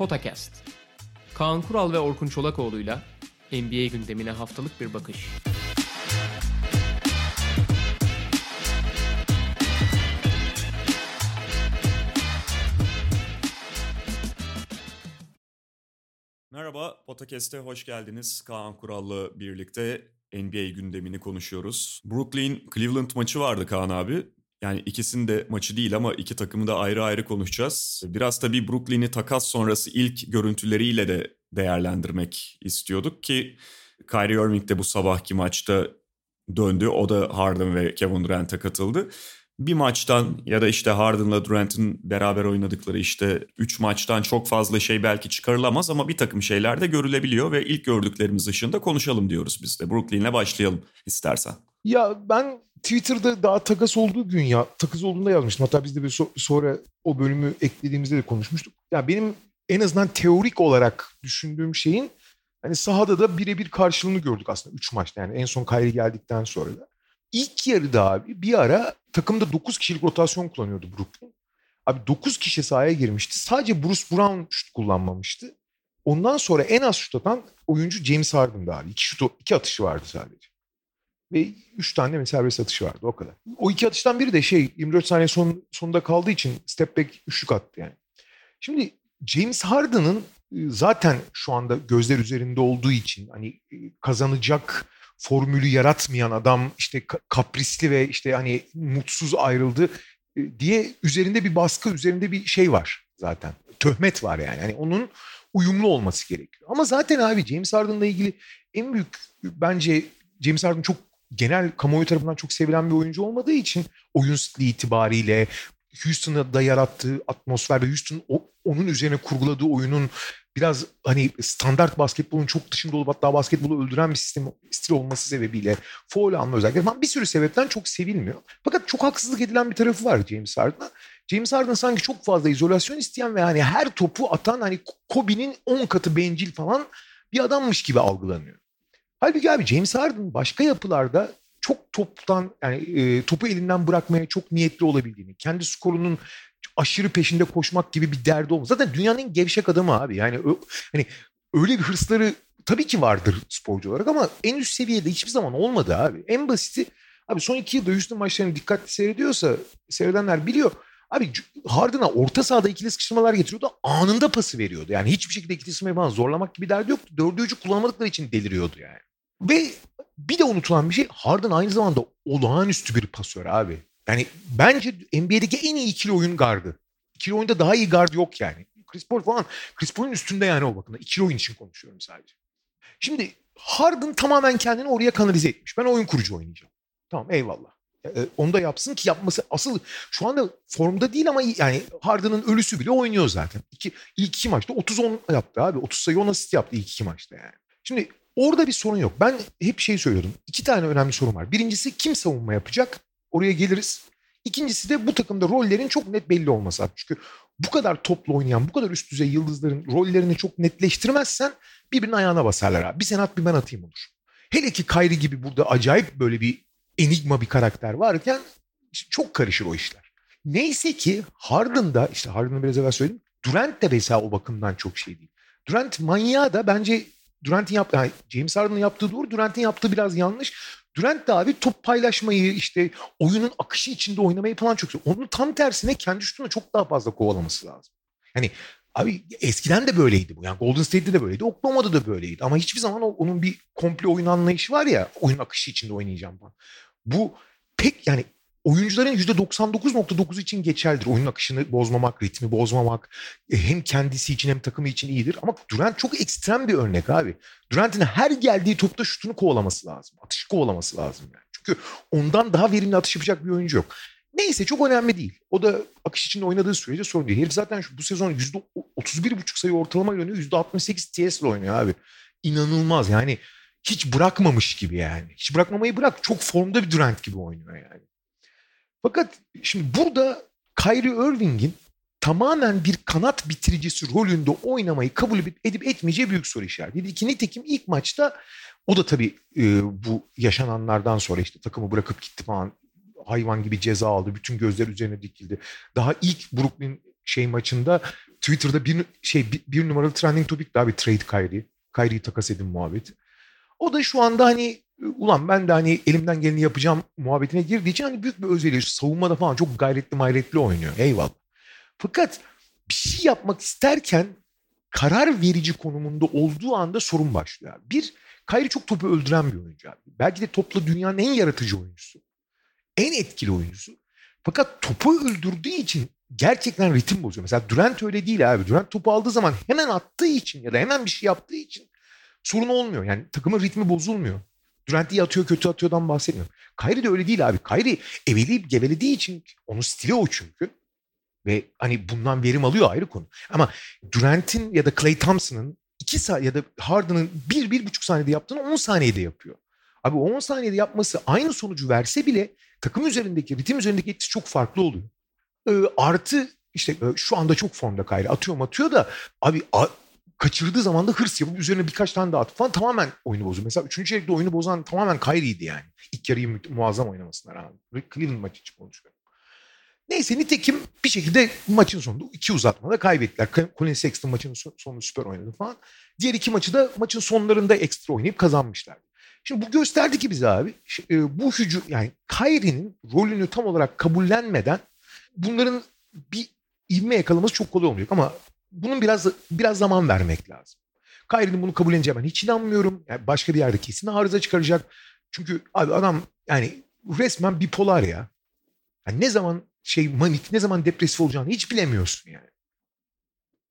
Potakast. Kaan Kural ve Orkun Çolakoğlu'yla NBA gündemine haftalık bir bakış. Merhaba, Potakest'e hoş geldiniz. Kaan Kural'la birlikte NBA gündemini konuşuyoruz. Brooklyn-Cleveland maçı vardı Kaan abi. Yani ikisinin de maçı değil ama iki takımı da ayrı ayrı konuşacağız. Biraz tabii Brooklyn'i takas sonrası ilk görüntüleriyle de değerlendirmek istiyorduk ki Kyrie Irving de bu sabahki maçta döndü. O da Harden ve Kevin Durant'a katıldı. Bir maçtan ya da işte Harden'la Durant'ın beraber oynadıkları işte 3 maçtan çok fazla şey belki çıkarılamaz ama bir takım şeyler de görülebiliyor ve ilk gördüklerimiz ışığında konuşalım diyoruz biz de. Brooklyn'le başlayalım istersen. Ya ben Twitter'da daha takas olduğu gün ya takas olduğunda yazmıştım. Hatta biz de bir so- sonra o bölümü eklediğimizde de konuşmuştuk. Ya benim en azından teorik olarak düşündüğüm şeyin hani sahada da birebir karşılığını gördük aslında 3 maçta. Yani en son Kyrie geldikten sonra da. İlk yarıda abi bir ara takımda 9 kişilik rotasyon kullanıyordu Brooklyn. Abi 9 kişi sahaya girmişti. Sadece Bruce Brown şut kullanmamıştı. Ondan sonra en az şut atan oyuncu James Harden'dı abi. İki, şut, iki atışı vardı sadece. Ve üç tane de serbest atışı vardı o kadar. O iki atıştan biri de şey 24 saniye son, sonunda kaldığı için step back üçlük attı yani. Şimdi James Harden'ın e, zaten şu anda gözler üzerinde olduğu için hani e, kazanacak formülü yaratmayan adam işte kaprisli ve işte hani mutsuz ayrıldı e, diye üzerinde bir baskı, üzerinde bir şey var zaten. Töhmet var yani. Hani onun uyumlu olması gerekiyor. Ama zaten abi James Harden'la ilgili en büyük bence James Harden çok genel kamuoyu tarafından çok sevilen bir oyuncu olmadığı için oyun stili itibariyle Houston'da da yarattığı atmosfer ve Houston onun üzerine kurguladığı oyunun biraz hani standart basketbolun çok dışında olup hatta basketbolu öldüren bir sistem stil olması sebebiyle foul alma özellikle falan bir sürü sebepten çok sevilmiyor. Fakat çok haksızlık edilen bir tarafı var James Harden'a. James Harden sanki çok fazla izolasyon isteyen ve hani her topu atan hani Kobe'nin 10 katı bencil falan bir adammış gibi algılanıyor. Halbuki abi James Harden başka yapılarda çok toptan yani e, topu elinden bırakmaya çok niyetli olabildiğini, kendi skorunun aşırı peşinde koşmak gibi bir derdi olmaz. Zaten dünyanın en gevşek adamı abi. Yani ö, hani öyle bir hırsları tabii ki vardır sporcu olarak ama en üst seviyede hiçbir zaman olmadı abi. En basiti abi son iki yılda Houston maçlarını dikkatli seyrediyorsa seyredenler biliyor. Abi Harden'a orta sahada ikili sıkıştırmalar getiriyordu. Anında pası veriyordu. Yani hiçbir şekilde ikili sıkıştırmayı falan zorlamak gibi derdi yoktu. Dördü üçü kullanmadıkları için deliriyordu yani. Ve bir de unutulan bir şey Harden aynı zamanda olağanüstü bir pasör abi. Yani bence NBA'deki en iyi ikili oyun gardı. İkili oyunda daha iyi gard yok yani. Chris Paul falan. Chris Paul'un üstünde yani o bakımda. İkili oyun için konuşuyorum sadece. Şimdi Harden tamamen kendini oraya kanalize etmiş. Ben oyun kurucu oynayacağım. Tamam eyvallah. E, onu da yapsın ki yapması asıl şu anda formda değil ama yani Harden'ın ölüsü bile oynuyor zaten. İki, ilk iki maçta 30-10 yaptı abi. 30 sayı 10 asist yaptı ilk iki maçta yani. Şimdi orada bir sorun yok. Ben hep şey söylüyordum. İki tane önemli sorun var. Birincisi kim savunma yapacak? Oraya geliriz. İkincisi de bu takımda rollerin çok net belli olması. Çünkü bu kadar toplu oynayan, bu kadar üst düzey yıldızların rollerini çok netleştirmezsen birbirinin ayağına basarlar abi. Bir sen at bir ben atayım olur. Hele ki Kyrie gibi burada acayip böyle bir enigma bir karakter varken çok karışır o işler. Neyse ki Harden'da işte Harden'ı biraz evvel söyledim. Durant de mesela o bakımdan çok şey değil. Durant manyağı da bence Durant'in yaptığı, yani James Harden'ın yaptığı doğru, Durant'in yaptığı biraz yanlış. Durant de abi top paylaşmayı işte oyunun akışı içinde oynamayı falan çok seviyor. Onun tam tersine kendi şutunu çok daha fazla kovalaması lazım. Hani abi eskiden de böyleydi bu. Yani Golden State'de de böyleydi. Oklahoma'da da böyleydi. Ama hiçbir zaman onun bir komple oyun anlayışı var ya oyun akışı içinde oynayacağım falan. Bu pek yani oyuncuların %99.9 için geçerlidir. Oyun akışını bozmamak, ritmi bozmamak e, hem kendisi için hem takımı için iyidir. Ama Durant çok ekstrem bir örnek abi. Durant'in her geldiği topta şutunu kovalaması lazım. Atışı kovalaması lazım yani. Çünkü ondan daha verimli atış yapacak bir oyuncu yok. Neyse çok önemli değil. O da akış içinde oynadığı sürece sorun değil. Herif zaten şu, bu sezon %31,5 sayı ortalama oynuyor. %68 TS ile oynuyor abi. İnanılmaz yani. Hiç bırakmamış gibi yani. Hiç bırakmamayı bırak. Çok formda bir Durant gibi oynuyor yani. Fakat şimdi burada Kyrie Irving'in tamamen bir kanat bitiricisi rolünde oynamayı kabul edip etmeyeceği büyük soru işareti. Ki nitekim ilk maçta o da tabii e, bu yaşananlardan sonra işte takımı bırakıp gitti falan hayvan gibi ceza aldı. Bütün gözler üzerine dikildi. Daha ilk Brooklyn şey maçında Twitter'da bir şey bir, bir numaralı trending topic abi trade Kyrie. Kyrie'yi takas edin muhabbeti. O da şu anda hani ulan ben de hani elimden geleni yapacağım muhabbetine girdiği için hani büyük bir özveri. Savunmada falan çok gayretli mayretli oynuyor. Eyvallah. Fakat bir şey yapmak isterken karar verici konumunda olduğu anda sorun başlıyor. Bir, Kyrie çok topu öldüren bir oyuncu abi. Belki de topla dünyanın en yaratıcı oyuncusu. En etkili oyuncusu. Fakat topu öldürdüğü için gerçekten ritim bozuyor. Mesela Durant öyle değil abi. Durant topu aldığı zaman hemen attığı için ya da hemen bir şey yaptığı için sorun olmuyor. Yani takımın ritmi bozulmuyor. Durant iyi atıyor kötü atıyordan bahsetmiyorum. Kyrie de öyle değil abi. Kyrie eveleyip gevelediği için onun stili o çünkü. Ve hani bundan verim alıyor ayrı konu. Ama Durant'in ya da Clay Thompson'ın 2 saniye ya da Harden'ın 1 bir, 1,5 saniyede yaptığını 10 saniyede yapıyor. Abi 10 saniyede yapması aynı sonucu verse bile takım üzerindeki, ritim üzerindeki etkisi çok farklı oluyor. Ee, artı işte e, şu anda çok formda Kyrie atıyor atıyor da abi kaçırdığı zaman da hırs yapıp üzerine birkaç tane daha atıp falan tamamen oyunu bozuyor. Mesela 3. çeyrekte oyunu bozan tamamen Kyrie'ydi yani. İlk yarıyı mu- muazzam oynamasına rağmen. Cleveland maçı için konuşuyorum. Neyse nitekim bir şekilde maçın sonunda iki uzatmada kaybettiler. Colin Sexton maçın sonunda süper oynadı falan. Diğer iki maçı da maçın sonlarında ekstra oynayıp kazanmışlar. Şimdi bu gösterdi ki bize abi e, bu hücum yani Kyrie'nin rolünü tam olarak kabullenmeden bunların bir ivme yakalaması çok kolay olmayacak ama bunun biraz biraz zaman vermek lazım. Kyrie'nin bunu kabul edeceğim ben hiç inanmıyorum. Yani başka bir yerde kesin arıza çıkaracak. Çünkü abi adam yani resmen bipolar ya. Yani ne zaman şey manik ne zaman depresif olacağını hiç bilemiyorsun yani.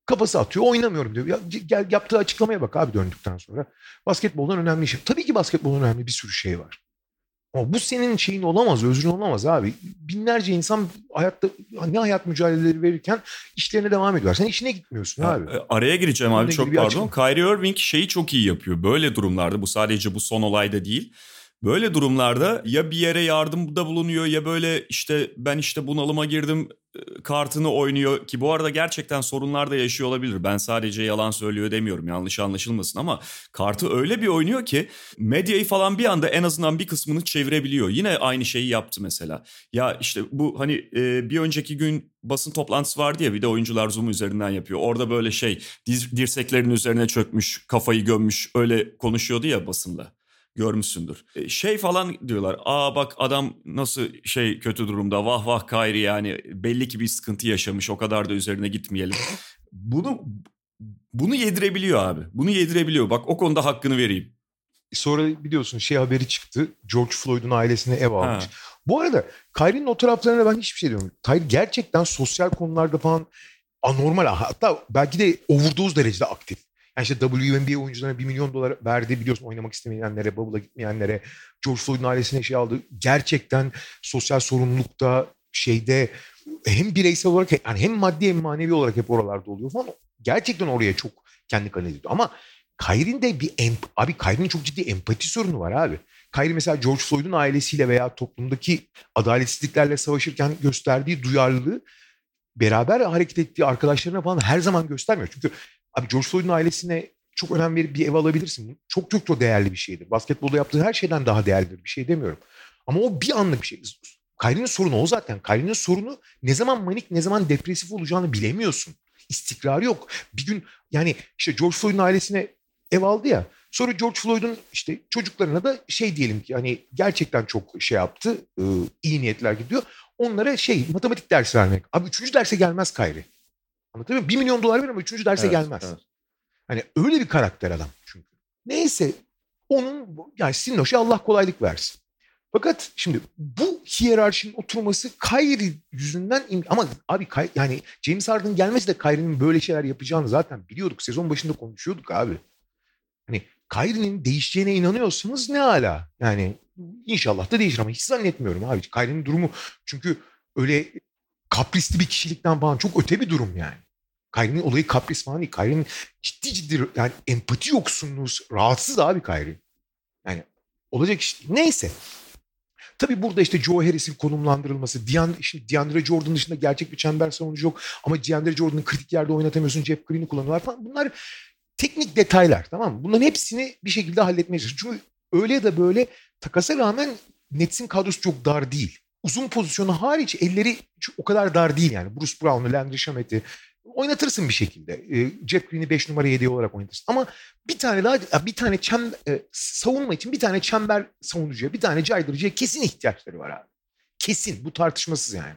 Kafası atıyor oynamıyorum diyor. Ya, gel yaptığı açıklamaya bak abi döndükten sonra. Basketboldan önemli şey. Tabii ki basketboldan önemli bir sürü şey var. Ama bu senin şeyin olamaz, özrün olamaz abi. Binlerce insan hayatta ne hayat mücadeleleri verirken işlerine devam ediyor. Sen işine gitmiyorsun ya, abi. E, araya gireceğim abi çok pardon. Kyrie Irving şeyi çok iyi yapıyor. Böyle durumlarda bu sadece bu son olayda değil. Böyle durumlarda ya bir yere yardımda bulunuyor ya böyle işte ben işte bunalıma girdim kartını oynuyor ki bu arada gerçekten sorunlar da yaşıyor olabilir. Ben sadece yalan söylüyor demiyorum yanlış anlaşılmasın ama kartı öyle bir oynuyor ki medyayı falan bir anda en azından bir kısmını çevirebiliyor. Yine aynı şeyi yaptı mesela. Ya işte bu hani bir önceki gün basın toplantısı vardı ya bir de oyuncular Zoom üzerinden yapıyor. Orada böyle şey dirseklerinin üzerine çökmüş kafayı gömmüş öyle konuşuyordu ya basınla görmüşsündür. E, şey falan diyorlar. Aa bak adam nasıl şey kötü durumda. Vah vah Kayri yani belli ki bir sıkıntı yaşamış. O kadar da üzerine gitmeyelim. Bunu bunu yedirebiliyor abi. Bunu yedirebiliyor. Bak o konuda hakkını vereyim. Sonra biliyorsun şey haberi çıktı. George Floyd'un ailesine ev almış. Ha. Bu arada Kyrie'nin o taraflarına ben hiçbir şey diyorum. Kyrie gerçekten sosyal konularda falan anormal hatta belki de overdose derecede aktif. Yani işte WNBA oyuncularına 1 milyon dolar verdi biliyorsun oynamak istemeyenlere, bubble'a gitmeyenlere. George Floyd'un ailesine şey aldı. Gerçekten sosyal sorumlulukta şeyde hem bireysel olarak yani hem maddi hem manevi olarak hep oralarda oluyor falan. Gerçekten oraya çok kendi kanal ediyor. Ama Kyrie'nin de bir emp abi Kyrie'nin çok ciddi empati sorunu var abi. Kyrie mesela George Floyd'un ailesiyle veya toplumdaki adaletsizliklerle savaşırken gösterdiği duyarlılığı beraber hareket ettiği arkadaşlarına falan her zaman göstermiyor. Çünkü Abi George Floyd'un ailesine çok önem verip bir ev alabilirsin. Çok çok çok değerli bir şeydir. Basketbolda yaptığı her şeyden daha değerlidir. Bir şey demiyorum. Ama o bir anlık bir şey. Kyrie'nin sorunu o zaten. Kyrie'nin sorunu ne zaman manik ne zaman depresif olacağını bilemiyorsun. İstikrarı yok. Bir gün yani işte George Floyd'un ailesine ev aldı ya. Sonra George Floyd'un işte çocuklarına da şey diyelim ki hani gerçekten çok şey yaptı. iyi niyetler gidiyor. Onlara şey matematik dersi vermek. Abi üçüncü derse gelmez Kyrie. Anlatabiliyor muyum? Bir milyon dolar verir ama üçüncü derse evet, gelmez. Evet. Hani öyle bir karakter adam çünkü. Neyse onun yani Sinnoş'a Allah kolaylık versin. Fakat şimdi bu hiyerarşinin oturması Kyrie yüzünden ama abi yani James Harden gelmesi de Kyrie'nin böyle şeyler yapacağını zaten biliyorduk. Sezon başında konuşuyorduk abi. Hani Kyrie'nin değişeceğine inanıyorsanız ne ala. Yani inşallah da değişir ama hiç zannetmiyorum abi. Kyrie'nin durumu çünkü öyle kaprisli bir kişilikten falan çok öte bir durum yani. Kyrie'nin olayı kapris falan değil. Kyrie'nin ciddi ciddi yani empati yoksunluğu rahatsız abi Kyrie. Yani olacak iş değil. Neyse. Tabii burada işte Joe Harris'in konumlandırılması, Deandre, şimdi DeAndre Jordan dışında gerçek bir çember savunucu yok. Ama DeAndre Jordan'ı kritik yerde oynatamıyorsun, Jeff Green'i kullanıyorlar falan. Bunlar teknik detaylar tamam mı? Bunların hepsini bir şekilde halletmeye. Çünkü öyle de böyle takasa rağmen Nets'in kadrosu çok dar değil uzun pozisyonu hariç elleri o kadar dar değil yani. Bruce Brown'u, Landry Shamet'i, oynatırsın bir şekilde. E, Jeff Green'i 5 numara 7 olarak oynatırsın. Ama bir tane daha bir tane çem, e, savunma için bir tane çember savunucuya, bir tane caydırıcıya kesin ihtiyaçları var abi. Kesin. Bu tartışmasız yani.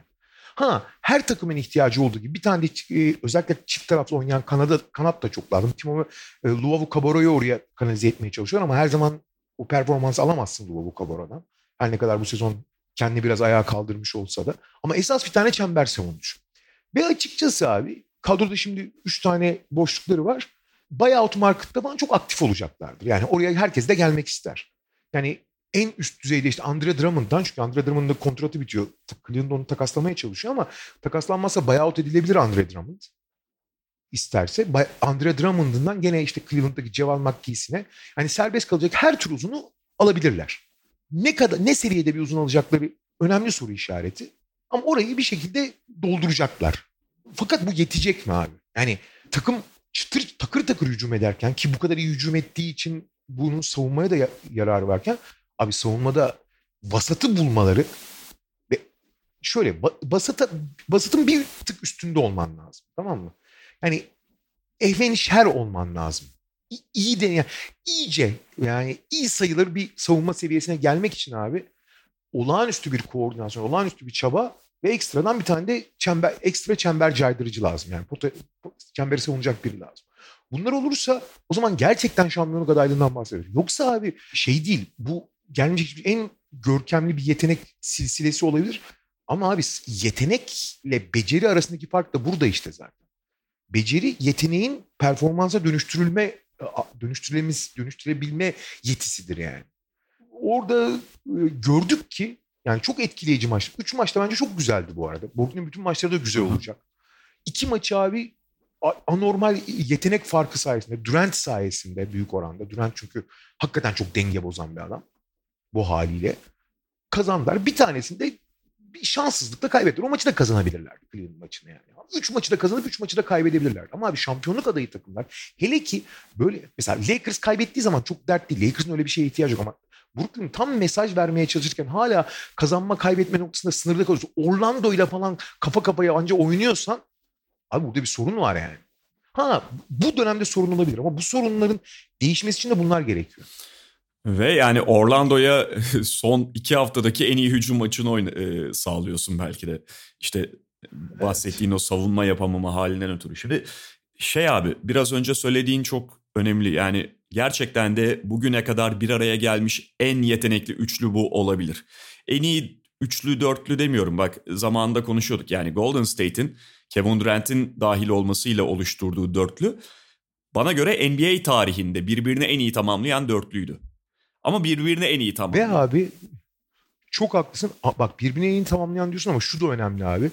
Ha her takımın ihtiyacı olduğu gibi bir tane de e, özellikle çift taraflı oynayan Kanada kanat da çok lazım. Timo e, Luavu Cabarro'yu oraya kanalize etmeye çalışıyor ama her zaman o performans alamazsın Luavu Cabarro'dan. Her ne kadar bu sezon kendini biraz ayağa kaldırmış olsa da. Ama esas bir tane çember savunucu. Ve açıkçası abi kadroda şimdi 3 tane boşlukları var. Buyout markette falan çok aktif olacaklardır. Yani oraya herkes de gelmek ister. Yani en üst düzeyde işte Andre Drummond'dan çünkü Andre Drummond'ın kontratı bitiyor. Cleveland onu takaslamaya çalışıyor ama takaslanmazsa buyout edilebilir Andre Drummond. isterse. Andre Drummond'ından gene işte Cleveland'daki Ceval McGee'sine hani serbest kalacak her tür uzunu alabilirler. Ne kadar ne seviyede bir uzun alacakları önemli soru işareti. Ama orayı bir şekilde dolduracaklar. Fakat bu yetecek mi abi? Yani takım çıtır takır takır hücum ederken ki bu kadar iyi hücum ettiği için bunun savunmaya da yarar varken abi savunmada vasatı bulmaları ve şöyle basata, basatın bir tık üstünde olman lazım. Tamam mı? Yani ehvenişher olman lazım. İ, iyi de iyice yani iyi sayılır bir savunma seviyesine gelmek için abi olağanüstü bir koordinasyon, olağanüstü bir çaba ve ekstradan bir tane de çember, ekstra çember caydırıcı lazım. Yani pota, çemberi savunacak biri lazım. Bunlar olursa o zaman gerçekten şampiyonluk adaylığından bahsediyoruz. Yoksa abi şey değil bu gelmiş en görkemli bir yetenek silsilesi olabilir. Ama abi yetenekle beceri arasındaki fark da burada işte zaten. Beceri yeteneğin performansa dönüştürülme dönüştürülemiz dönüştürebilme yetisidir yani. Orada e, gördük ki yani çok etkileyici maç. Üç maçta bence çok güzeldi bu arada. Bugünün bütün maçları da güzel olacak. İki maçı abi anormal yetenek farkı sayesinde, Durant sayesinde büyük oranda. Durant çünkü hakikaten çok denge bozan bir adam bu haliyle. Kazandılar. Bir tanesinde bir şanssızlıkla kaybettiler. O maçı da kazanabilirler Cleveland maçını yani. Üç maçı da kazanıp üç maçı da kaybedebilirler. Ama abi şampiyonluk adayı takımlar hele ki böyle mesela Lakers kaybettiği zaman çok dert değil. Lakers'ın öyle bir şeye ihtiyacı yok ama Brooklyn tam mesaj vermeye çalışırken hala kazanma kaybetme noktasında sınırda kalıyorsun. Orlando ile falan kafa kafaya anca oynuyorsan abi burada bir sorun var yani. Ha bu dönemde sorun olabilir ama bu sorunların değişmesi için de bunlar gerekiyor. Ve yani Orlando'ya son iki haftadaki en iyi hücum maçını oyna, e, sağlıyorsun belki de. İşte bahsettiğin evet. o savunma yapamama halinden ötürü. Şimdi şey abi biraz önce söylediğin çok önemli. Yani gerçekten de bugüne kadar bir araya gelmiş en yetenekli üçlü bu olabilir. En iyi üçlü dörtlü demiyorum bak zamanında konuşuyorduk yani Golden State'in Kevin Durant'in dahil olmasıyla oluşturduğu dörtlü bana göre NBA tarihinde birbirini en iyi tamamlayan dörtlüydü. Ama birbirini en iyi tamamlayan. Ve abi çok haklısın. Bak birbirini en iyi tamamlayan diyorsun ama şu da önemli abi.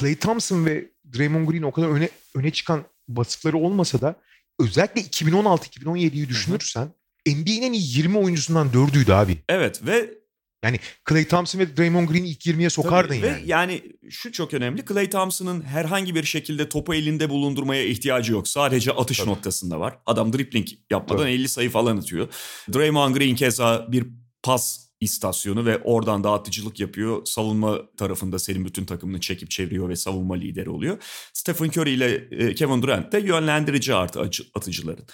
Clay Thompson ve Draymond Green o kadar öne öne çıkan vasıfları olmasa da özellikle 2016-2017'yi düşünürsen NBA'nin en iyi 20 oyuncusundan 4'üydü abi. Evet ve yani Clay Thompson ve Draymond Green'i ilk 20'ye sokardın Tabii, yani. Ve yani şu çok önemli. Clay Thompson'ın herhangi bir şekilde topu elinde bulundurmaya ihtiyacı yok. Sadece atış Tabii. noktasında var. Adam dribbling yapmadan Tabii. 50 sayı falan atıyor. Draymond Green keza bir pas istasyonu ve oradan dağıtıcılık yapıyor. Savunma tarafında senin bütün takımını çekip çeviriyor ve savunma lideri oluyor. Stephen Curry ile e, Kevin Durant de yönlendirici artı atıcıların.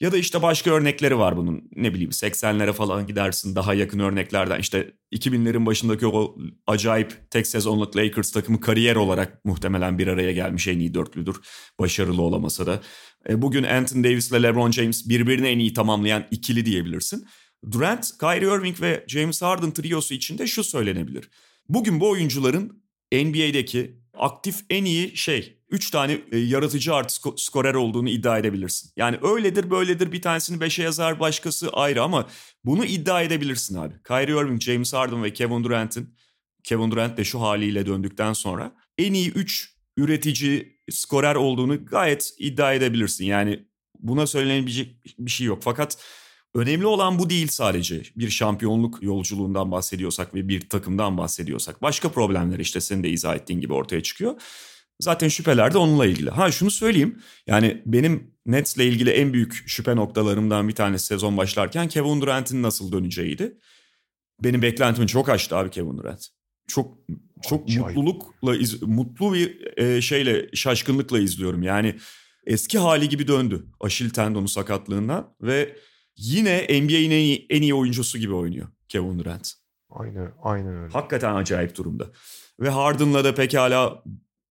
Ya da işte başka örnekleri var bunun. Ne bileyim 80'lere falan gidersin daha yakın örneklerden. İşte 2000'lerin başındaki o acayip tek sezonluk Lakers takımı kariyer olarak muhtemelen bir araya gelmiş en iyi dörtlüdür. Başarılı olamasa da. E, bugün Anthony Davis ile LeBron James birbirini en iyi tamamlayan ikili diyebilirsin. Durant, Kyrie Irving ve James Harden triosu içinde şu söylenebilir. Bugün bu oyuncuların NBA'deki aktif en iyi şey 3 tane e, yaratıcı artı skorer olduğunu iddia edebilirsin. Yani öyledir böyledir bir tanesini 5'e yazar başkası ayrı ama bunu iddia edebilirsin abi. Kyrie Irving, James Harden ve Kevin Durant'in Kevin Durant de şu haliyle döndükten sonra en iyi 3 üretici skorer olduğunu gayet iddia edebilirsin. Yani buna söylenebilecek bir şey yok. Fakat önemli olan bu değil sadece. Bir şampiyonluk yolculuğundan bahsediyorsak ve bir takımdan bahsediyorsak. Başka problemler işte senin de izah ettiğin gibi ortaya çıkıyor. Zaten şüpheler de onunla ilgili. Ha şunu söyleyeyim. Yani benim Nets'le ilgili en büyük şüphe noktalarımdan bir tanesi sezon başlarken Kevin Durant'in nasıl döneceğiydi. Benim beklentim çok açtı abi Kevin Durant. Çok çok Acayip. mutlulukla iz, mutlu bir e, şeyle şaşkınlıkla izliyorum. Yani eski hali gibi döndü Aşil tendonu sakatlığından ve yine NBA'in en iyi, en iyi oyuncusu gibi oynuyor Kevin Durant. Aynen, aynen öyle. Hakikaten acayip durumda. Ve Harden'la da pekala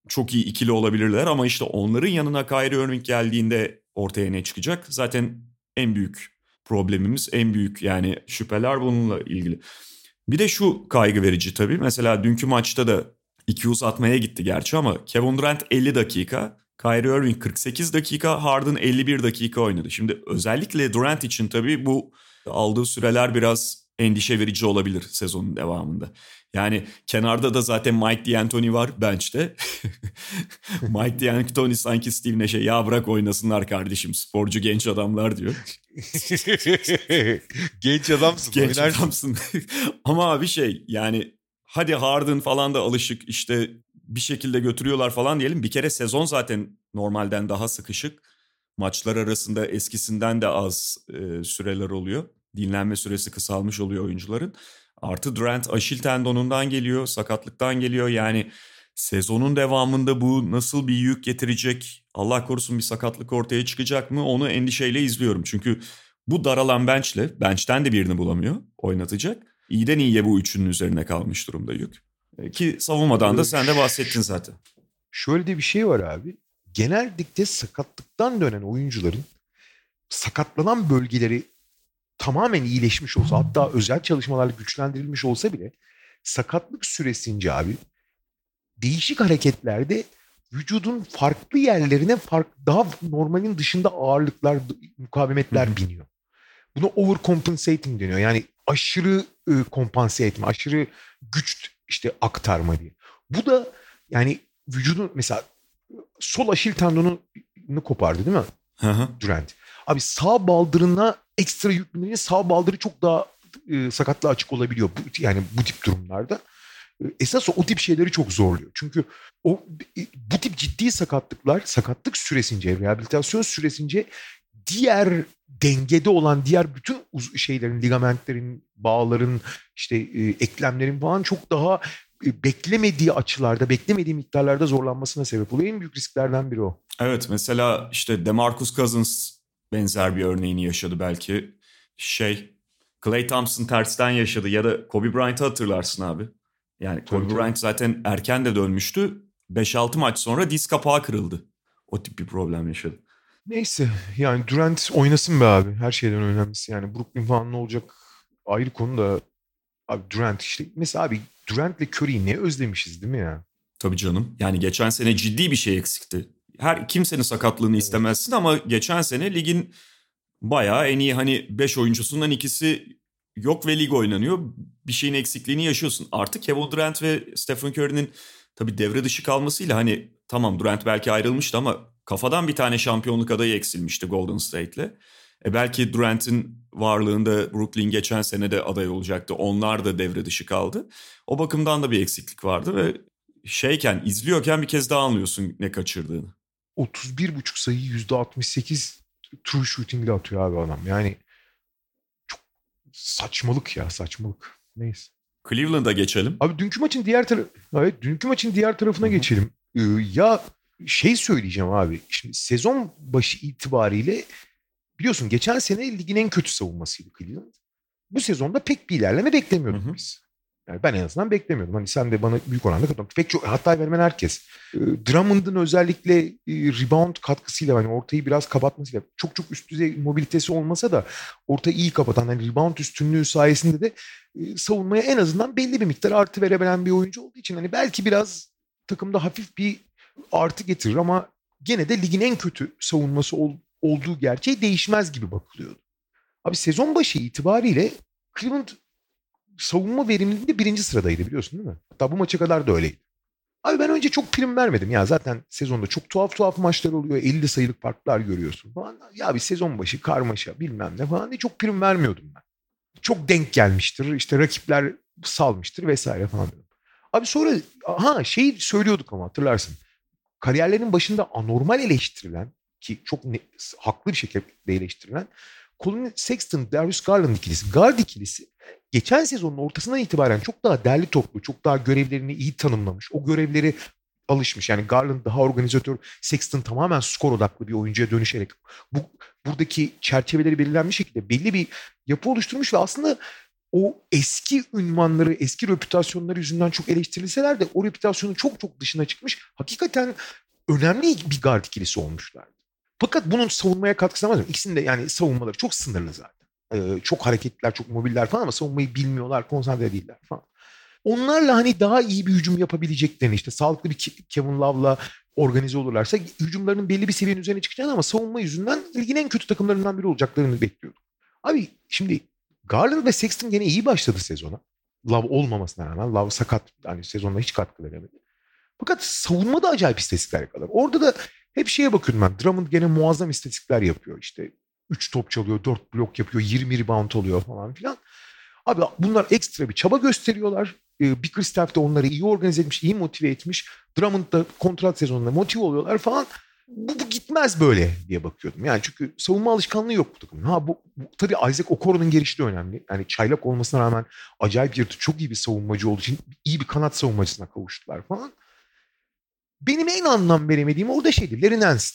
çok iyi ikili olabilirler ama işte onların yanına Kyrie Irving geldiğinde ortaya ne çıkacak? Zaten en büyük problemimiz, en büyük yani şüpheler bununla ilgili. Bir de şu kaygı verici tabii. Mesela dünkü maçta da iki uzatmaya gitti gerçi ama Kevin Durant 50 dakika, Kyrie Irving 48 dakika, Harden 51 dakika oynadı. Şimdi özellikle Durant için tabii bu aldığı süreler biraz endişe verici olabilir sezonun devamında. Yani kenarda da zaten Mike D'Antoni var bench'te. Mike D'Antoni sanki Steve Nash'e ya bırak oynasınlar kardeşim sporcu genç adamlar diyor. genç adamsın. Genç oynarsın. adamsın. Ama abi şey yani hadi Harden falan da alışık işte bir şekilde götürüyorlar falan diyelim. Bir kere sezon zaten normalden daha sıkışık. Maçlar arasında eskisinden de az e, süreler oluyor. Dinlenme süresi kısalmış oluyor oyuncuların. Artı Durant Aşil tendonundan geliyor, sakatlıktan geliyor. Yani sezonun devamında bu nasıl bir yük getirecek? Allah korusun bir sakatlık ortaya çıkacak mı? Onu endişeyle izliyorum. Çünkü bu daralan benchle, bench'ten de birini bulamıyor oynatacak. İyiden iyiye bu üçünün üzerine kalmış durumda yük. E, ki savunmadan da sen de bahsettin zaten. Şöyle de bir şey var abi. Genellikle sakatlıktan dönen oyuncuların sakatlanan bölgeleri tamamen iyileşmiş olsa hatta özel çalışmalarla güçlendirilmiş olsa bile sakatlık süresince abi değişik hareketlerde vücudun farklı yerlerine fark, daha normalin dışında ağırlıklar, mukavemetler Hı-hı. biniyor. Buna overcompensating deniyor. Yani aşırı e, kompanse etme, aşırı güç işte aktarma diye. Bu da yani vücudun mesela sol aşil tendonunu kopardı değil mi? Hı hı. Durant. Abi sağ baldırına ekstra yüklemenin sağ baldırı çok daha e, sakatlığa açık olabiliyor. Bu, yani bu tip durumlarda. E, esas o, o tip şeyleri çok zorluyor. Çünkü o bu tip ciddi sakatlıklar sakatlık süresince, rehabilitasyon süresince diğer dengede olan diğer bütün şeylerin, ligamentlerin, bağların, işte e, eklemlerin falan çok daha e, beklemediği açılarda, beklemediği miktarlarda zorlanmasına sebep oluyor. En büyük risklerden biri o. Evet mesela işte DeMarcus Cousins benzer bir örneğini yaşadı belki. Şey Clay Thompson tersten yaşadı ya da Kobe Bryant'ı hatırlarsın abi. Yani Kobe tabii, Bryant zaten erken de dönmüştü. 5-6 maç sonra diz kapağı kırıldı. O tip bir problem yaşadı. Neyse yani Durant oynasın be abi. Her şeyden önemlisi yani Brooklyn falan ne olacak ayrı konu da abi Durant işte mesela abi Durant ile Curry'i ne özlemişiz değil mi ya? Tabii canım. Yani geçen sene ciddi bir şey eksikti her kimsenin sakatlığını istemezsin ama geçen sene ligin bayağı en iyi hani 5 oyuncusundan ikisi yok ve lig oynanıyor. Bir şeyin eksikliğini yaşıyorsun. Artık Kevin Durant ve Stephen Curry'nin tabii devre dışı kalmasıyla hani tamam Durant belki ayrılmıştı ama kafadan bir tane şampiyonluk adayı eksilmişti Golden State'le. E belki Durant'in varlığında Brooklyn geçen sene de aday olacaktı. Onlar da devre dışı kaldı. O bakımdan da bir eksiklik vardı ve şeyken izliyorken bir kez daha anlıyorsun ne kaçırdığını. 31,5 sayı %68 true shooting ile atıyor abi adam. Yani çok saçmalık ya saçmalık. Neyse. Cleveland'a geçelim. Abi dünkü maçın diğer tarafı evet dünkü maçın diğer tarafına Hı-hı. geçelim. Ee, ya şey söyleyeceğim abi. Şimdi sezon başı itibariyle biliyorsun geçen sene ligin en kötü savunmasıydı Cleveland. Bu sezonda pek bir ilerleme beklemiyorduk biz. Yani ben en azından beklemiyordum. Hani sen de bana büyük oranda katılmadın. Pek çok hatta vermen herkes. E, Drummond'un özellikle e, rebound katkısıyla hani ortayı biraz kapatmasıyla çok çok üst düzey mobilitesi olmasa da ortayı iyi kapatan hani rebound üstünlüğü sayesinde de e, savunmaya en azından belli bir miktar artı verebilen bir oyuncu olduğu için hani belki biraz takımda hafif bir artı getirir ama gene de ligin en kötü savunması ol, olduğu gerçeği değişmez gibi bakılıyordu. Abi sezon başı itibariyle Cleveland savunma verimliliğinde birinci sıradaydı biliyorsun değil mi? Hatta bu maça kadar da öyleydi. Abi ben önce çok prim vermedim ya zaten sezonda çok tuhaf tuhaf maçlar oluyor 50 sayılık farklar görüyorsun falan. Ya bir sezon başı karmaşa bilmem ne falan diye çok prim vermiyordum ben. Çok denk gelmiştir işte rakipler salmıştır vesaire falan. Abi sonra ha şey söylüyorduk ama hatırlarsın. Kariyerlerin başında anormal eleştirilen ki çok ne, haklı bir şekilde eleştirilen Colin Sexton, Darius Garland ikilisi. Guard ikilisi geçen sezonun ortasından itibaren çok daha derli toplu, çok daha görevlerini iyi tanımlamış. O görevleri alışmış. Yani Garland daha organizatör, Sexton tamamen skor odaklı bir oyuncuya dönüşerek bu buradaki çerçeveleri belirlenmiş şekilde belli bir yapı oluşturmuş ve aslında o eski ünvanları, eski reputasyonları yüzünden çok eleştirilseler de o reputasyonun çok çok dışına çıkmış. Hakikaten önemli bir guard ikilisi olmuşlar. Fakat bunun savunmaya katkısı var mı? İkisinin de yani savunmaları çok sınırlı zaten. Ee, çok hareketliler, çok mobiller falan ama savunmayı bilmiyorlar, konsantre değiller falan. Onlarla hani daha iyi bir hücum yapabileceklerini işte sağlıklı bir Kevin Love'la organize olurlarsa hücumlarının belli bir seviyenin üzerine çıkacağını ama savunma yüzünden ligin en kötü takımlarından biri olacaklarını bekliyordum. Abi şimdi Garland ve Sexton gene iyi başladı sezona. Love olmamasına rağmen Love sakat yani sezonda hiç katkı veremedi. Fakat savunma da acayip istatistikler yakaladı. Orada da hep şeye bakıyorum ben. Drummond gene muazzam istatistikler yapıyor. İşte 3 top çalıyor, 4 blok yapıyor, 20 rebound oluyor falan filan. Abi bunlar ekstra bir çaba gösteriyorlar. Ee, Bickerstaff de onları iyi organize etmiş, iyi motive etmiş. Drummond da kontrat sezonunda motive oluyorlar falan. Bu, bu gitmez böyle diye bakıyordum. Yani çünkü savunma alışkanlığı yok bu takımın. Ha bu, bu tabii Isaac Okoro'nun gelişi önemli. Yani çaylak olmasına rağmen acayip yırtı, çok iyi bir savunmacı olduğu için iyi bir kanat savunmacısına kavuştular falan. Benim en anlam veremediğim orada şeydi. Larry Nance.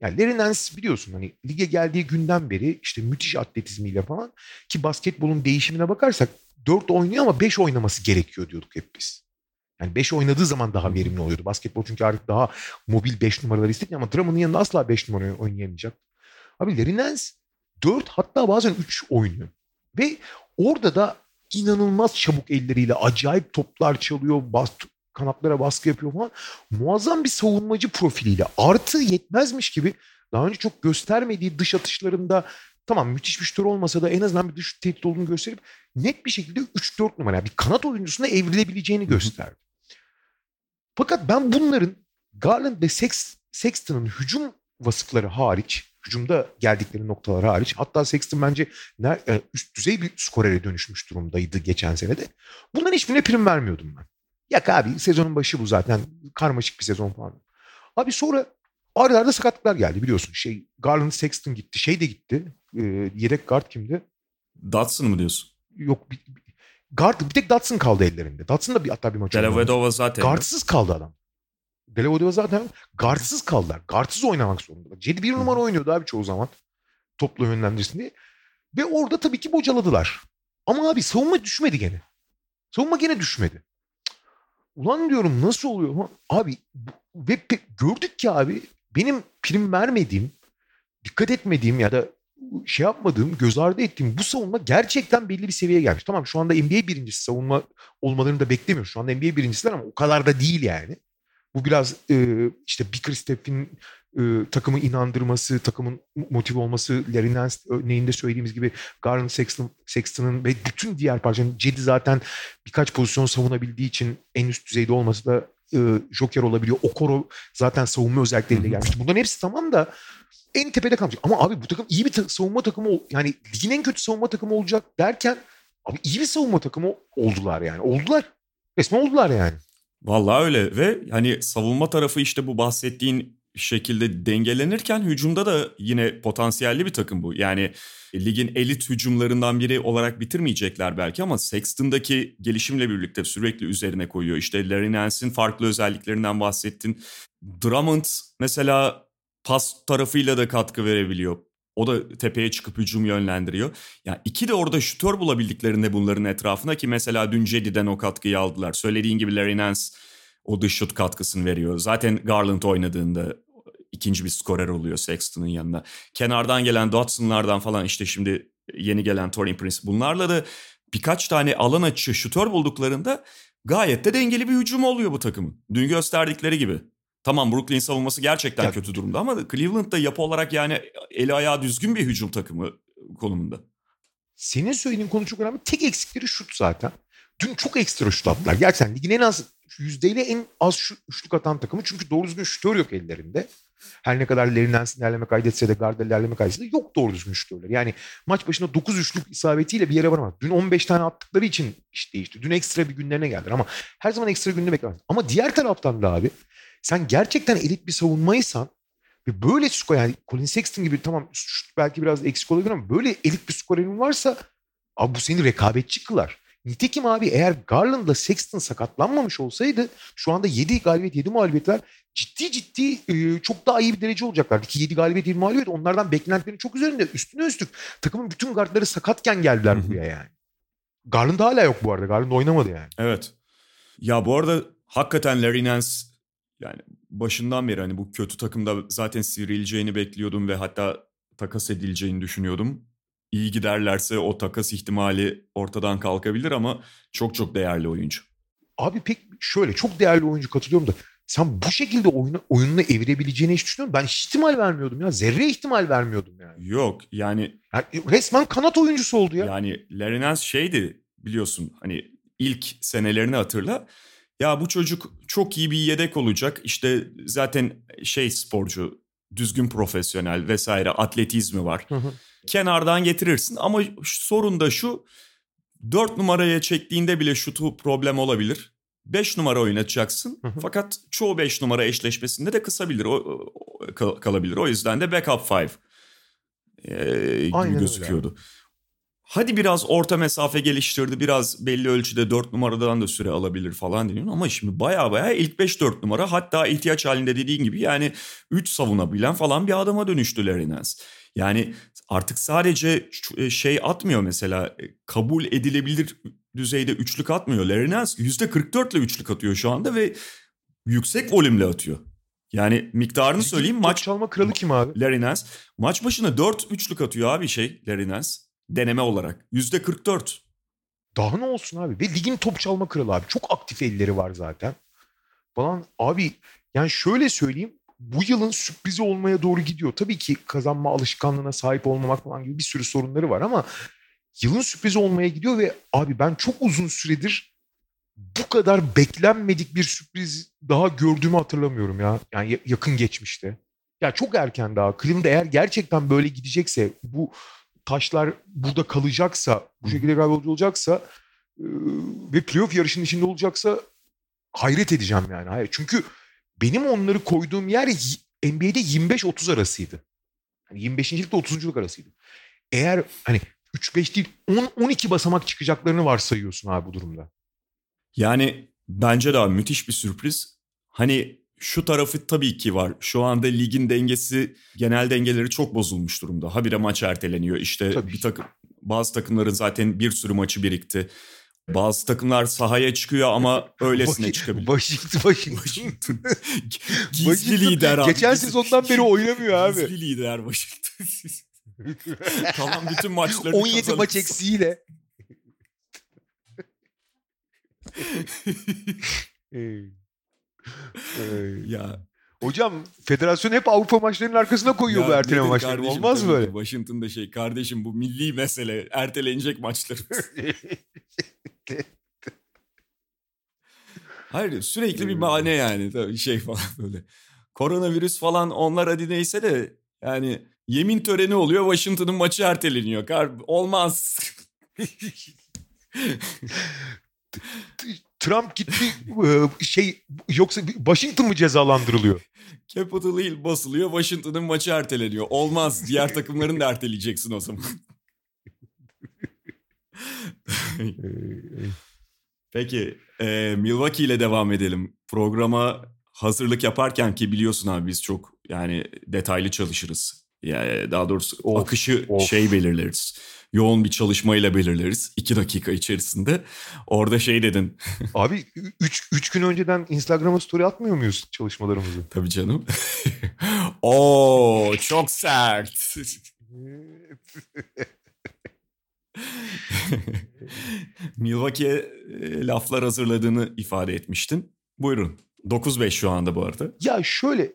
Yani Larry Nance biliyorsun hani lige geldiği günden beri işte müthiş atletizmiyle falan ki basketbolun değişimine bakarsak 4 oynuyor ama 5 oynaması gerekiyor diyorduk hep biz. Yani 5 oynadığı zaman daha verimli oluyordu. Basketbol çünkü artık daha mobil 5 numaraları istedi ama Drummond'un yanında asla 5 numara oynayamayacak. Abi Larry Nance 4 hatta bazen 3 oynuyor. Ve orada da inanılmaz çabuk elleriyle acayip toplar çalıyor, bas, kanatlara baskı yapıyor falan. Muazzam bir savunmacı profiliyle artı yetmezmiş gibi daha önce çok göstermediği dış atışlarında tamam müthiş bir şutör olmasa da en azından bir dış tehdit olduğunu gösterip net bir şekilde 3-4 numara bir kanat oyuncusuna evrilebileceğini gösterdi. Fakat ben bunların Garland ve Sex, Sexton'ın hücum vasıfları hariç, hücumda geldikleri noktalar hariç, hatta Sexton bence e, üst düzey bir skorere dönüşmüş durumdaydı geçen senede. Bunların hiçbirine prim vermiyordum ben. Yak abi sezonun başı bu zaten. Karmaşık bir sezon falan. Abi sonra arada arada sakatlıklar geldi biliyorsun. Şey Garland Sexton gitti. Şey de gitti. E, yedek guard kimdi? Dotson mı diyorsun? Yok bir, guard bir tek Dotson kaldı ellerinde. Dotson da bir, hatta bir maç Delavedova zaten. Guardsız kaldı adam. Delavedova zaten guardsız kaldılar. Guardsız oynamak zorundalar. Cedi bir numara oynuyordu abi çoğu zaman. Toplu yönlendirsin diye. Ve orada tabii ki bocaladılar. Ama abi savunma düşmedi gene. Savunma gene düşmedi. Ulan diyorum nasıl oluyor? Abi ve gördük ki abi benim prim vermediğim, dikkat etmediğim ya da şey yapmadığım, göz ardı ettiğim bu savunma gerçekten belli bir seviyeye gelmiş. Tamam şu anda NBA birincisi savunma olmalarını da beklemiyor. Şu anda NBA birincisiler ama o kadar da değil yani. Bu biraz e, işte Bickerstaff'in e, takımı inandırması, takımın motive olması, Larry Nance örneğinde söylediğimiz gibi Garland Sexton, Sexton'ın ve bütün diğer parçanın Cedi zaten birkaç pozisyon savunabildiği için en üst düzeyde olması da e, Joker olabiliyor. Okoro zaten savunma özellikleriyle gelmişti. Bunların hepsi tamam da en tepede kalmış. Ama abi bu takım iyi bir ta- savunma takımı yani ligin en kötü savunma takımı olacak derken abi iyi bir savunma takımı oldular yani. Oldular. Resmen oldular yani. Vallahi öyle ve hani savunma tarafı işte bu bahsettiğin şekilde dengelenirken hücumda da yine potansiyelli bir takım bu. Yani ligin elit hücumlarından biri olarak bitirmeyecekler belki ama Sexton'daki gelişimle birlikte sürekli üzerine koyuyor. İşte Larry Nance'in farklı özelliklerinden bahsettin. Drummond mesela pas tarafıyla da katkı verebiliyor. O da tepeye çıkıp hücum yönlendiriyor. Ya yani iki de orada şutör bulabildiklerinde bunların etrafına ki mesela dün Cedi'den o katkıyı aldılar. Söylediğin gibi Larry Nance o dış şut katkısını veriyor. Zaten Garland oynadığında ikinci bir skorer oluyor Sexton'ın yanında. Kenardan gelen Dotson'lardan falan işte şimdi yeni gelen Torin Prince bunlarla da birkaç tane alan açı şutör bulduklarında gayet de dengeli bir hücum oluyor bu takımın. Dün gösterdikleri gibi. Tamam Brooklyn savunması gerçekten ya. kötü durumda ama Cleveland da yapı olarak yani eli ayağı düzgün bir hücum takımı konumunda. Senin söylediğin konu çok önemli. Tek eksikleri şut zaten. Dün çok ekstra şut attılar. Gerçekten ligin en az yüzdeyle en az şu, üçlük atan takımı. Çünkü doğru düzgün şutör yok ellerinde. Her ne kadar Nance ilerleme kaydetse de Gardel ilerleme kaydetse de yok doğru düzgün şutörler. Yani maç başına 9 üçlük isabetiyle bir yere varamaz. Dün 15 tane attıkları için iş değişti. Dün ekstra bir günlerine geldiler ama her zaman ekstra günde beklemez. Ama diğer taraftan da abi sen gerçekten elit bir savunmaysan ve böyle skor yani Colin Sexton gibi tamam belki biraz eksik olabilir ama böyle elit bir skorerin varsa Abi bu seni rekabetçi kılar. Nitekim abi eğer Garland'la Sexton sakatlanmamış olsaydı şu anda 7 galibiyet 7 mağlubiyetler ciddi ciddi e, çok daha iyi bir derece olacaklardı. Ki 7 galibiyet 7 mağlubiyet onlardan beklentilerin çok üzerinde. Üstüne üstlük takımın bütün gardları sakatken geldiler buraya yani. Garland hala yok bu arada. Garland oynamadı yani. Evet. Ya bu arada hakikaten Larry Nance yani başından beri hani bu kötü takımda zaten sivrileceğini bekliyordum ve hatta takas edileceğini düşünüyordum. İyi giderlerse o takas ihtimali ortadan kalkabilir ama çok çok değerli oyuncu. Abi pek şöyle çok değerli oyuncu katılıyorum da sen bu şekilde oyunu, oyununu evirebileceğini hiç düşünüyor musun? Ben hiç ihtimal vermiyordum ya. Zerre ihtimal vermiyordum yani. Yok yani yani resmen kanat oyuncusu oldu ya. Yani Larry Nance şeydi biliyorsun hani ilk senelerini hatırla. Ya bu çocuk çok iyi bir yedek olacak. İşte zaten şey sporcu, düzgün profesyonel vesaire atletizmi var. Hı hı. Kenardan getirirsin ama sorun da şu 4 numaraya çektiğinde bile şutu problem olabilir. 5 numara oynatacaksın. Hı hı. Fakat çoğu 5 numara eşleşmesinde de kısabilir. O, o kalabilir. O yüzden de backup 5 e, gibi gözüküyordu. Öyle. Hadi biraz orta mesafe geliştirdi. Biraz belli ölçüde 4 numaradan da süre alabilir falan deniyor. Ama şimdi baya baya ilk 5-4 numara hatta ihtiyaç halinde dediğin gibi yani 3 savunabilen falan bir adama dönüştü Larry Nance. Yani artık sadece e, şey atmıyor mesela e, kabul edilebilir düzeyde üçlük atmıyor. Nance %44 ile üçlük atıyor şu anda ve yüksek volümle atıyor. Yani miktarını söyleyeyim. Maç çalma kralı kim abi? Nance. Maç başına 4 üçlük atıyor abi şey Nance deneme olarak. Yüzde 44. Daha ne olsun abi? Ve ligin top çalma kralı abi. Çok aktif elleri var zaten. Falan abi yani şöyle söyleyeyim. Bu yılın sürprizi olmaya doğru gidiyor. Tabii ki kazanma alışkanlığına sahip olmamak falan gibi bir sürü sorunları var ama yılın sürprizi olmaya gidiyor ve abi ben çok uzun süredir bu kadar beklenmedik bir sürpriz daha gördüğümü hatırlamıyorum ya. Yani yakın geçmişte. Ya çok erken daha. Cleveland eğer gerçekten böyle gidecekse bu taşlar burada kalacaksa, bu şekilde kaybolcu olacaksa ve playoff yarışının içinde olacaksa hayret edeceğim yani. Hayır. Çünkü benim onları koyduğum yer NBA'de 25-30 arasıydı. Yani 25. ile 30. arasıydı. Eğer hani 3-5 değil 10-12 basamak çıkacaklarını varsayıyorsun abi bu durumda. Yani bence daha müthiş bir sürpriz. Hani şu tarafı tabii ki var. Şu anda ligin dengesi, genel dengeleri çok bozulmuş durumda. Habire maç erteleniyor. İşte tabii. bir takım bazı takımların zaten bir sürü maçı birikti. Bazı takımlar sahaya çıkıyor ama öylesine çıkabiliyor. Washington, Washington. Gizli Washington, lider abi. Geçen sezondan beri oynamıyor abi. Gizli lider Washington. tamam bütün maçları 17 kazanırız. maç eksiğiyle. Ya Hocam federasyon hep Avrupa maçlarının arkasına koyuyor ya bu erteleme maçlarını. Olmaz mı böyle? Washington'da şey kardeşim bu milli mesele ertelenecek maçlar. Hayır sürekli bir bahane yani tabii şey falan böyle. Koronavirüs falan onlar hadi neyse de yani yemin töreni oluyor Washington'ın maçı erteleniyor. Olmaz. Trump gitti e, şey yoksa Washington mı cezalandırılıyor? Capitol Hill basılıyor Washington'ın maçı erteleniyor. Olmaz diğer takımların da erteleyeceksin o zaman. Peki e, Milwaukee ile devam edelim. Programa hazırlık yaparken ki biliyorsun abi biz çok yani detaylı çalışırız. Yani daha doğrusu of, akışı of. şey belirleriz yoğun bir çalışmayla belirleriz. iki dakika içerisinde. Orada şey dedin. Abi üç, üç gün önceden Instagram'a story atmıyor muyuz çalışmalarımızı? Tabii canım. Oo çok sert. Milwaukee'ye laflar hazırladığını ifade etmiştin. Buyurun. 9-5 şu anda bu arada. Ya şöyle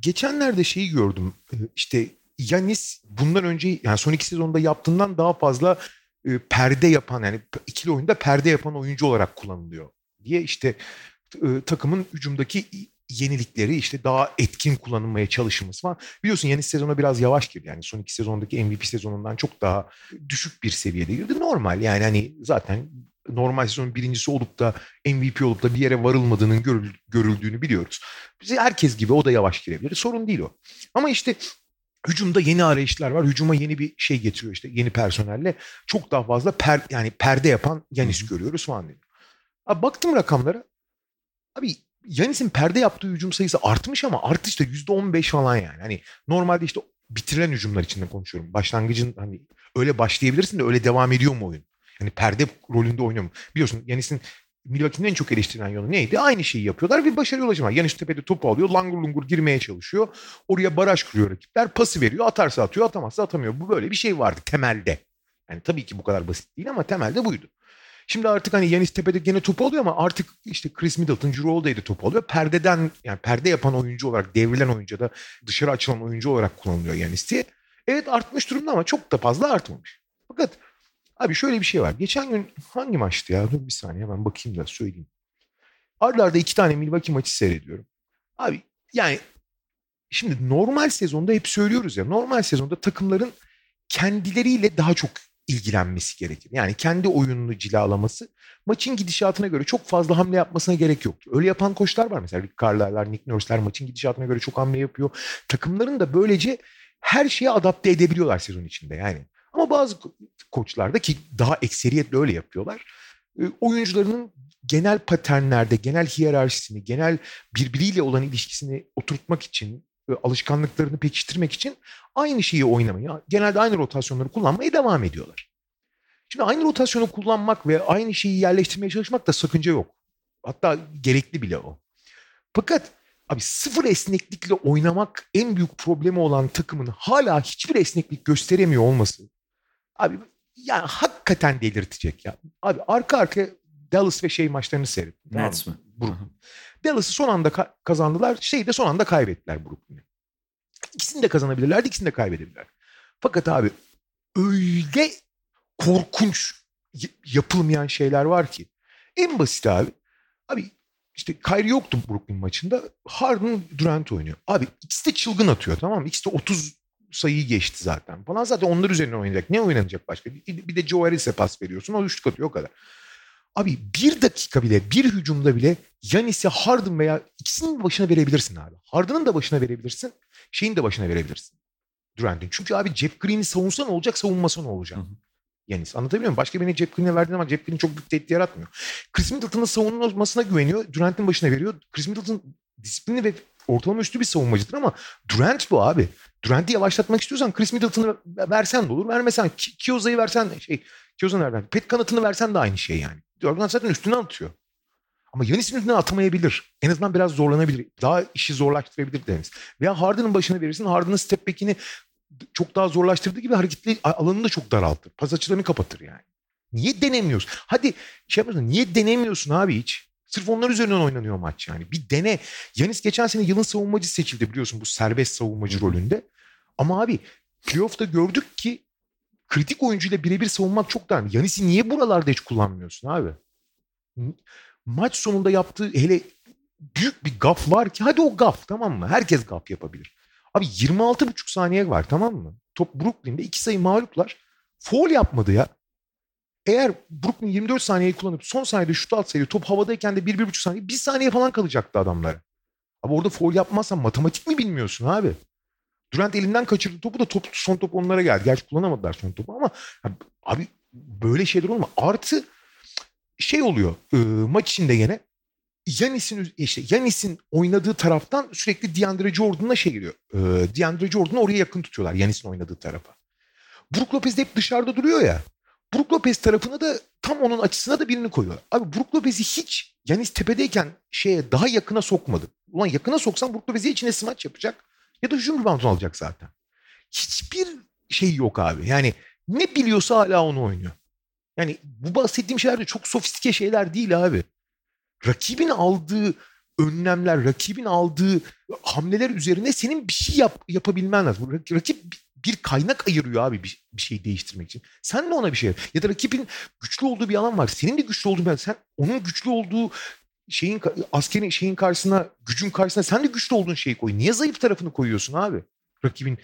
geçenlerde şeyi gördüm. E, işte Yanis bundan önce yani son iki sezonda yaptığından daha fazla e, perde yapan yani ikili oyunda perde yapan oyuncu olarak kullanılıyor diye işte e, takımın hücumdaki yenilikleri işte daha etkin kullanılmaya çalışılması falan. Biliyorsun Yanis sezona biraz yavaş girdi. Yani son iki sezondaki MVP sezonundan çok daha düşük bir seviyede girdi. Normal yani hani zaten normal sezonun birincisi olup da MVP olup da bir yere varılmadığının görüldüğünü biliyoruz. Bize herkes gibi o da yavaş girebilir. Sorun değil o. Ama işte Hücumda yeni arayışlar var. Hücuma yeni bir şey getiriyor işte yeni personelle. Çok daha fazla per, yani perde yapan Yanis görüyoruz falan diyor. Abi baktım rakamlara. Abi Yanis'in perde yaptığı hücum sayısı artmış ama artış da %15 falan yani. Hani normalde işte bitirilen hücumlar içinde konuşuyorum. Başlangıcın hani öyle başlayabilirsin de öyle devam ediyor mu oyun? Yani perde rolünde oynuyor mu? Biliyorsun Yanis'in Milwaukee'nin en çok eleştirilen yolu neydi? Aynı şeyi yapıyorlar ve başarıya ulaşıyorlar. Yanis tepede topu alıyor, langur lungur girmeye çalışıyor. Oraya baraj kuruyor rakipler, pası veriyor, atarsa atıyor, atamazsa atamıyor. Bu böyle bir şey vardı temelde. Yani tabii ki bu kadar basit değil ama temelde buydu. Şimdi artık hani Yanis tepede gene topu alıyor ama artık işte Chris Middleton, Drew Holiday'de topu alıyor. Perdeden yani perde yapan oyuncu olarak, devrilen oyuncu da dışarı açılan oyuncu olarak kullanılıyor Yanis diye. Evet artmış durumda ama çok da fazla artmamış. Fakat abi şöyle bir şey var. Geçen gün hangi maçtı ya? Dur bir saniye hemen bakayım da söyleyeyim. Arda arda iki tane Milwaukee maçı seyrediyorum. Abi yani şimdi normal sezonda hep söylüyoruz ya. Normal sezonda takımların kendileriyle daha çok ilgilenmesi gerekir. Yani kendi oyununu cilalaması. Maçın gidişatına göre çok fazla hamle yapmasına gerek yok. Öyle yapan koçlar var mesela. Rick Carlisle'lar, Nick Nurse'ler maçın gidişatına göre çok hamle yapıyor. Takımların da böylece her şeye adapte edebiliyorlar sezon içinde yani. Ama bazı koçlar da ki daha ekseriyetle öyle yapıyorlar. Oyuncularının genel paternlerde, genel hiyerarşisini, genel birbiriyle olan ilişkisini oturtmak için, alışkanlıklarını pekiştirmek için aynı şeyi oynamayı, genelde aynı rotasyonları kullanmaya devam ediyorlar. Şimdi aynı rotasyonu kullanmak ve aynı şeyi yerleştirmeye çalışmak da sakınca yok. Hatta gerekli bile o. Fakat abi sıfır esneklikle oynamak en büyük problemi olan takımın hala hiçbir esneklik gösteremiyor olması. Abi yani hakikaten delirtecek ya. Abi arka arka Dallas ve şey maçlarını seyret. Nets mi? Brooklyn. Dallas'ı son anda ka- kazandılar. Şeyi de son anda kaybettiler Brooklyn'i. İkisini de kazanabilirlerdi, ikisini de kaybedebilirler. Fakat abi öyle korkunç yapılmayan şeyler var ki. En basit abi. Abi işte Kyrie yoktu Brooklyn maçında. Harden Durant oynuyor. Abi ikisi de çılgın atıyor tamam mı? İkisi de 30 sayıyı geçti zaten. Falan zaten onlar üzerine oynayacak. Ne oynanacak başka? Bir de Joe Harris'e pas veriyorsun. O üçlük atıyor o kadar. Abi bir dakika bile bir hücumda bile Yanis'e Harden veya ikisinin başına verebilirsin abi. Harden'ın da başına verebilirsin. Şeyin de başına verebilirsin. Durant'in. Çünkü abi Jeff Green'i savunsa ne olacak savunmasa ne olacak? Hı hı. Yanis anlatabiliyor muyum? Başka birine Jeff Green'e verdiğin ama Jeff Green çok büyük tehdit yaratmıyor. Chris Middleton'ın savunmasına güveniyor. Durant'in başına veriyor. Chris Middleton disiplini ve ortalama üstü bir savunmacıdır ama Durant bu abi. Durant'i yavaşlatmak istiyorsan Chris Middleton'ı versen de olur. Vermesen Kioza'yı versen şey Kioza nereden? Pet kanatını versen de aynı şey yani. Jordan zaten üstüne atıyor. Ama Yanis'in üstüne atamayabilir. En azından biraz zorlanabilir. Daha işi zorlaştırabilir Deniz. Veya Harden'ın başına verirsin. Harden'ın step back'ini çok daha zorlaştırdığı gibi hareketli alanını da çok daraltır. Pas açılarını kapatır yani. Niye denemiyorsun? Hadi şey yapıyorsun. Niye denemiyorsun abi hiç? Sırf onlar üzerinden oynanıyor maç yani. Bir dene. Yanis geçen sene yılın savunmacı seçildi biliyorsun bu serbest savunmacı rolünde. Ama abi playoff'ta gördük ki kritik oyuncuyla birebir savunmak çok daha Yanis'i niye buralarda hiç kullanmıyorsun abi? Maç sonunda yaptığı hele büyük bir gaf var ki hadi o gaf tamam mı? Herkes gaf yapabilir. Abi 26,5 saniye var tamam mı? Top Brooklyn'de iki sayı mağluplar. Foul yapmadı ya. Eğer Brooklyn 24 saniyeyi kullanıp son saniyede şut atsaydı top havadayken de 1-1,5 saniye bir saniye falan kalacaktı adamlara. Abi orada foul yapmazsan matematik mi bilmiyorsun abi? Durant elinden kaçırdı topu da top, son top onlara geldi. Gerçi kullanamadılar son topu ama abi böyle şeyler olma. Artı şey oluyor e, maç içinde yine Yanis'in işte Yanis'in oynadığı taraftan sürekli DeAndre Jordan'la şey geliyor. E, DeAndre Jordan'ı oraya yakın tutuyorlar Yanis'in oynadığı tarafa. Brook Lopez de hep dışarıda duruyor ya. Brook Lopez tarafına da tam onun açısına da birini koyuyor. Abi Brook Lopez'i hiç Yanis tepedeyken şeye daha yakına sokmadı. Ulan yakına soksan Brook Lopez'i içine smaç yapacak. Ya da hücum reboundunu alacak zaten. Hiçbir şey yok abi. Yani ne biliyorsa hala onu oynuyor. Yani bu bahsettiğim şeyler de çok sofistike şeyler değil abi. Rakibin aldığı önlemler, rakibin aldığı hamleler üzerine senin bir şey yap, yapabilmen lazım. Rakip bir kaynak ayırıyor abi bir, bir şeyi değiştirmek için. Sen de ona bir şey yap. Ya da rakibin güçlü olduğu bir alan var. Senin de güçlü olduğun bir alan. Sen onun güçlü olduğu şeyin askerin şeyin karşısına, gücün karşısına sen de güçlü olduğun şeyi koy. Niye zayıf tarafını koyuyorsun abi? Rakibin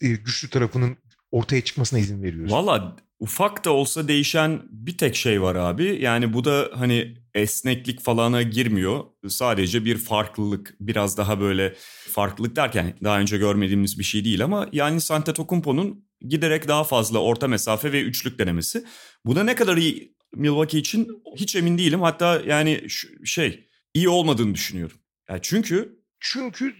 e, güçlü tarafının ortaya çıkmasına izin veriyoruz. Valla ufak da olsa değişen bir tek şey var abi. Yani bu da hani esneklik falana girmiyor. Sadece bir farklılık biraz daha böyle farklılık derken daha önce görmediğimiz bir şey değil ama yani Antetokounmpo'nun giderek daha fazla orta mesafe ve üçlük denemesi. Bu da ne kadar iyi Milwaukee için hiç emin değilim. Hatta yani şey iyi olmadığını düşünüyorum. Yani çünkü çünkü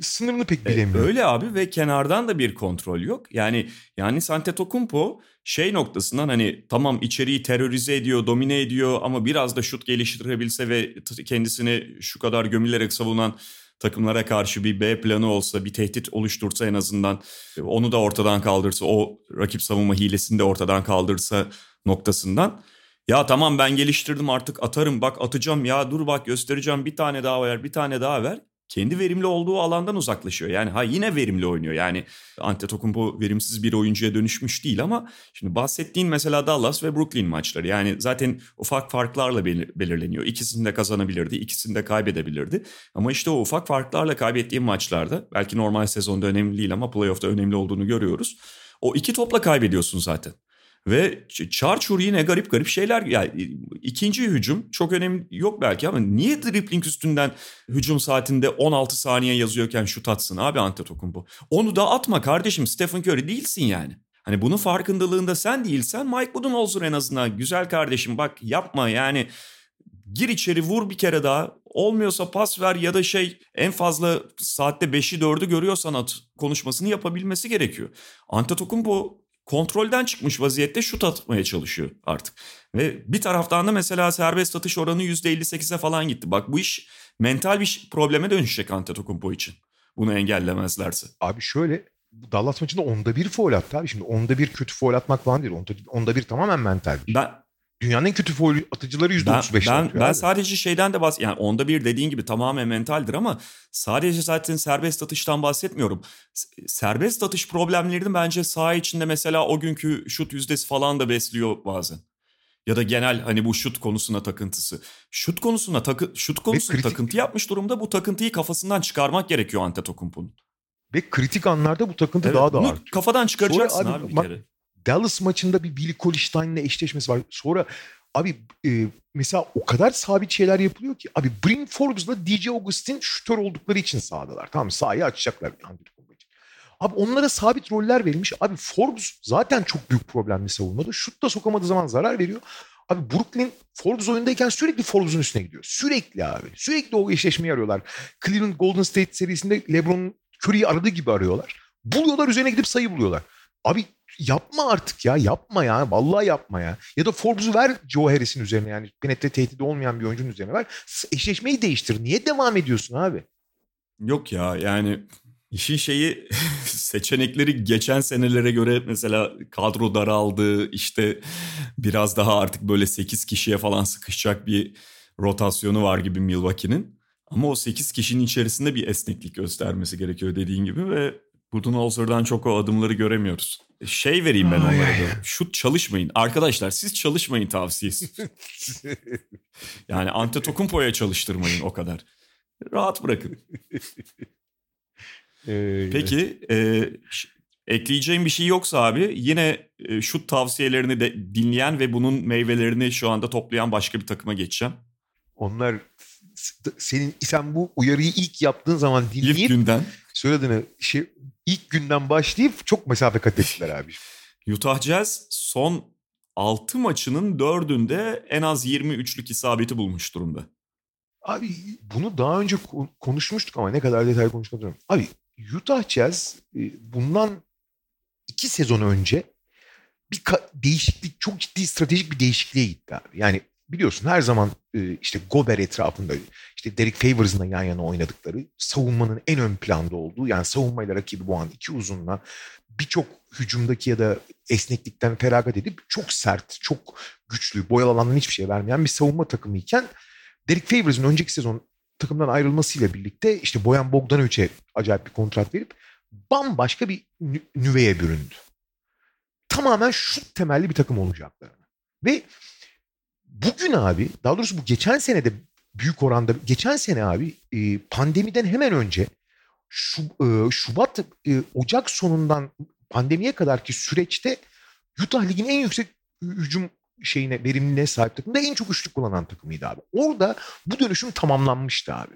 sınırını pek e, bilemiyor. öyle abi ve kenardan da bir kontrol yok. Yani yani Antetokounmpo şey noktasından hani tamam içeriği terörize ediyor, domine ediyor ama biraz da şut geliştirebilse ve kendisini şu kadar gömülerek savunan takımlara karşı bir B planı olsa, bir tehdit oluştursa en azından e, onu da ortadan kaldırsa, o rakip savunma hilesini de ortadan kaldırsa noktasından. Ya tamam ben geliştirdim artık atarım bak atacağım ya dur bak göstereceğim bir tane daha ver bir tane daha ver kendi verimli olduğu alandan uzaklaşıyor. Yani ha yine verimli oynuyor. Yani Antetokounmpo verimsiz bir oyuncuya dönüşmüş değil ama şimdi bahsettiğin mesela Dallas ve Brooklyn maçları. Yani zaten ufak farklarla belirleniyor. İkisini de kazanabilirdi, ikisini de kaybedebilirdi. Ama işte o ufak farklarla kaybettiğim maçlarda belki normal sezonda önemli değil ama playoff'ta önemli olduğunu görüyoruz. O iki topla kaybediyorsun zaten. Ve Çarçur yine garip garip şeyler. Yani ikinci hücum çok önemli yok belki ama niye dribbling üstünden hücum saatinde 16 saniye yazıyorken şut atsın abi Antetokounmpo? Onu da atma kardeşim Stephen Curry değilsin yani. Hani bunun farkındalığında sen değilsen Mike Budenholzer en azından güzel kardeşim bak yapma yani gir içeri vur bir kere daha olmuyorsa pas ver ya da şey en fazla saatte 5'i 4'ü görüyorsan at konuşmasını yapabilmesi gerekiyor. Antetokounmpo kontrolden çıkmış vaziyette şut atmaya çalışıyor artık. Ve bir taraftan da mesela serbest atış oranı %58'e falan gitti. Bak bu iş mental bir probleme dönüşecek Antetokounmpo için. Bunu engellemezlerse. Abi şöyle Dallas maçında onda bir foul attı abi. Şimdi onda bir kötü foul atmak falan değil. Onda, onda bir tamamen mental. Ben Dünyanın en kötü foul atıcıları %35 ben, ben, ben sadece şeyden de bahs yani onda bir dediğin gibi tamamen mentaldir ama sadece zaten serbest atıştan bahsetmiyorum. Serbest atış problemlerini bence saha içinde mesela o günkü şut yüzdesi falan da besliyor bazen. Ya da genel hani bu şut konusuna takıntısı. Şut konusuna takı şut konusuna kritik... takıntı yapmış durumda. Bu takıntıyı kafasından çıkarmak gerekiyor Antetokounmpo'nun. Ve kritik anlarda bu takıntı evet, daha da artıyor. Kafadan çıkaracaksın Sonra abi, abi bir kere. Dallas maçında bir Billy Colistine'le eşleşmesi var. Sonra abi e, mesela o kadar sabit şeyler yapılıyor ki abi Bryn Forbes'la DJ Augustin şutör oldukları için sahadalar. Tamam sahayı açacaklar. Abi onlara sabit roller verilmiş. Abi Forbes zaten çok büyük problemli savunmada. Şut da sokamadığı zaman zarar veriyor. Abi Brooklyn Forbes oyundayken sürekli Forbes'un üstüne gidiyor. Sürekli abi. Sürekli o eşleşmeyi arıyorlar. Cleveland Golden State serisinde LeBron Curry'i aradığı gibi arıyorlar. Buluyorlar üzerine gidip sayı buluyorlar. Abi yapma artık ya yapma ya vallahi yapma ya. Ya da Forbes'u ver Joe Harris'in üzerine yani penetre tehdidi olmayan bir oyuncunun üzerine ver. Eşleşmeyi değiştir. Niye devam ediyorsun abi? Yok ya yani işin şeyi seçenekleri geçen senelere göre mesela kadro daraldı işte biraz daha artık böyle 8 kişiye falan sıkışacak bir rotasyonu var gibi Milwaukee'nin. Ama o 8 kişinin içerisinde bir esneklik göstermesi gerekiyor dediğin gibi ve Budenholzer'dan çok o adımları göremiyoruz. Şey vereyim ben onlara da. Şut çalışmayın. Arkadaşlar siz çalışmayın tavsiyesi. yani Antetokounmpo'ya çalıştırmayın o kadar. Rahat bırakın. Peki e, ekleyeceğim bir şey yoksa abi yine e, şut tavsiyelerini de dinleyen ve bunun meyvelerini şu anda toplayan başka bir takıma geçeceğim. Onlar senin sen bu uyarıyı ilk yaptığın zaman dinleyip ilk günden söylediğini şey ilk günden başlayıp çok mesafe kat ettiler abi. Utah Jazz son 6 maçının 4'ünde en az 23'lük isabeti bulmuş durumda. Abi bunu daha önce konuşmuştuk ama ne kadar detaylı konuşmadım. Abi Utah Jazz e, bundan iki sezon önce bir değişiklik, çok ciddi stratejik bir değişikliğe gitti abi. Yani biliyorsun her zaman işte Gober etrafında işte Derek Favors'la yan yana oynadıkları savunmanın en ön planda olduğu yani savunmayla rakibi boğan iki uzunla birçok hücumdaki ya da esneklikten feragat edip çok sert, çok güçlü, boyalı alandan hiçbir şey vermeyen bir savunma takımı iken Derek Favors'ın önceki sezon takımdan ayrılmasıyla birlikte işte Boyan Bogdanovic'e acayip bir kontrat verip bambaşka bir nüveye büründü. Tamamen şu temelli bir takım olacaklarını. Ve bugün abi daha doğrusu bu geçen sene de büyük oranda geçen sene abi e, pandemiden hemen önce şu, e, Şubat e, Ocak sonundan pandemiye kadarki süreçte Utah ligin en yüksek hücum şeyine verimliliğine sahip takım da en çok üçlük kullanan takımıydı abi. Orada bu dönüşüm tamamlanmıştı abi.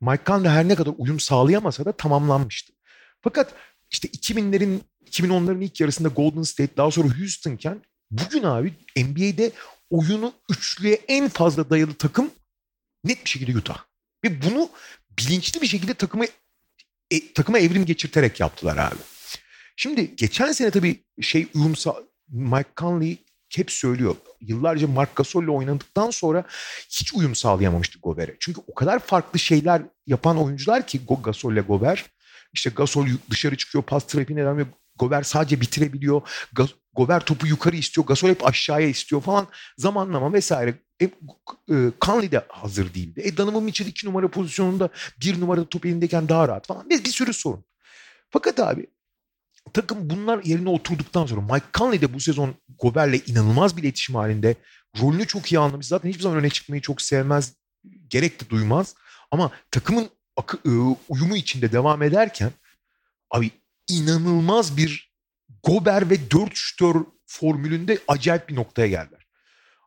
Mike Conley her ne kadar uyum sağlayamasa da tamamlanmıştı. Fakat işte 2000'lerin 2010'ların ilk yarısında Golden State daha sonra Houston'ken bugün abi NBA'de oyunu üçlüye en fazla dayalı takım net bir şekilde Utah. Ve bunu bilinçli bir şekilde takımı e, takıma evrim geçirterek yaptılar abi. Şimdi geçen sene tabii şey uyumsa Mike Conley hep söylüyor. Yıllarca Mark Gasol'le oynadıktan sonra hiç uyum sağlayamamıştı Gober'e. Çünkü o kadar farklı şeyler yapan oyuncular ki Gasol ile Gober. İşte Gasol dışarı çıkıyor, pas trafiğine devam ediyor. Gober sadece bitirebiliyor. Gober topu yukarı istiyor. Gasol hep aşağıya istiyor falan. Zamanlama vesaire. E, e, de hazır değildi. E, Donovan Mitchell iki numara pozisyonunda bir numarada top elindeyken daha rahat falan. Bir, bir sürü sorun. Fakat abi takım bunlar yerine oturduktan sonra Mike Conley de bu sezon Gober'le inanılmaz bir iletişim halinde. Rolünü çok iyi anlamış. Zaten hiçbir zaman öne çıkmayı çok sevmez. Gerek de duymaz. Ama takımın akı, e, uyumu içinde devam ederken abi inanılmaz bir Gober ve 4 şütör formülünde acayip bir noktaya geldiler.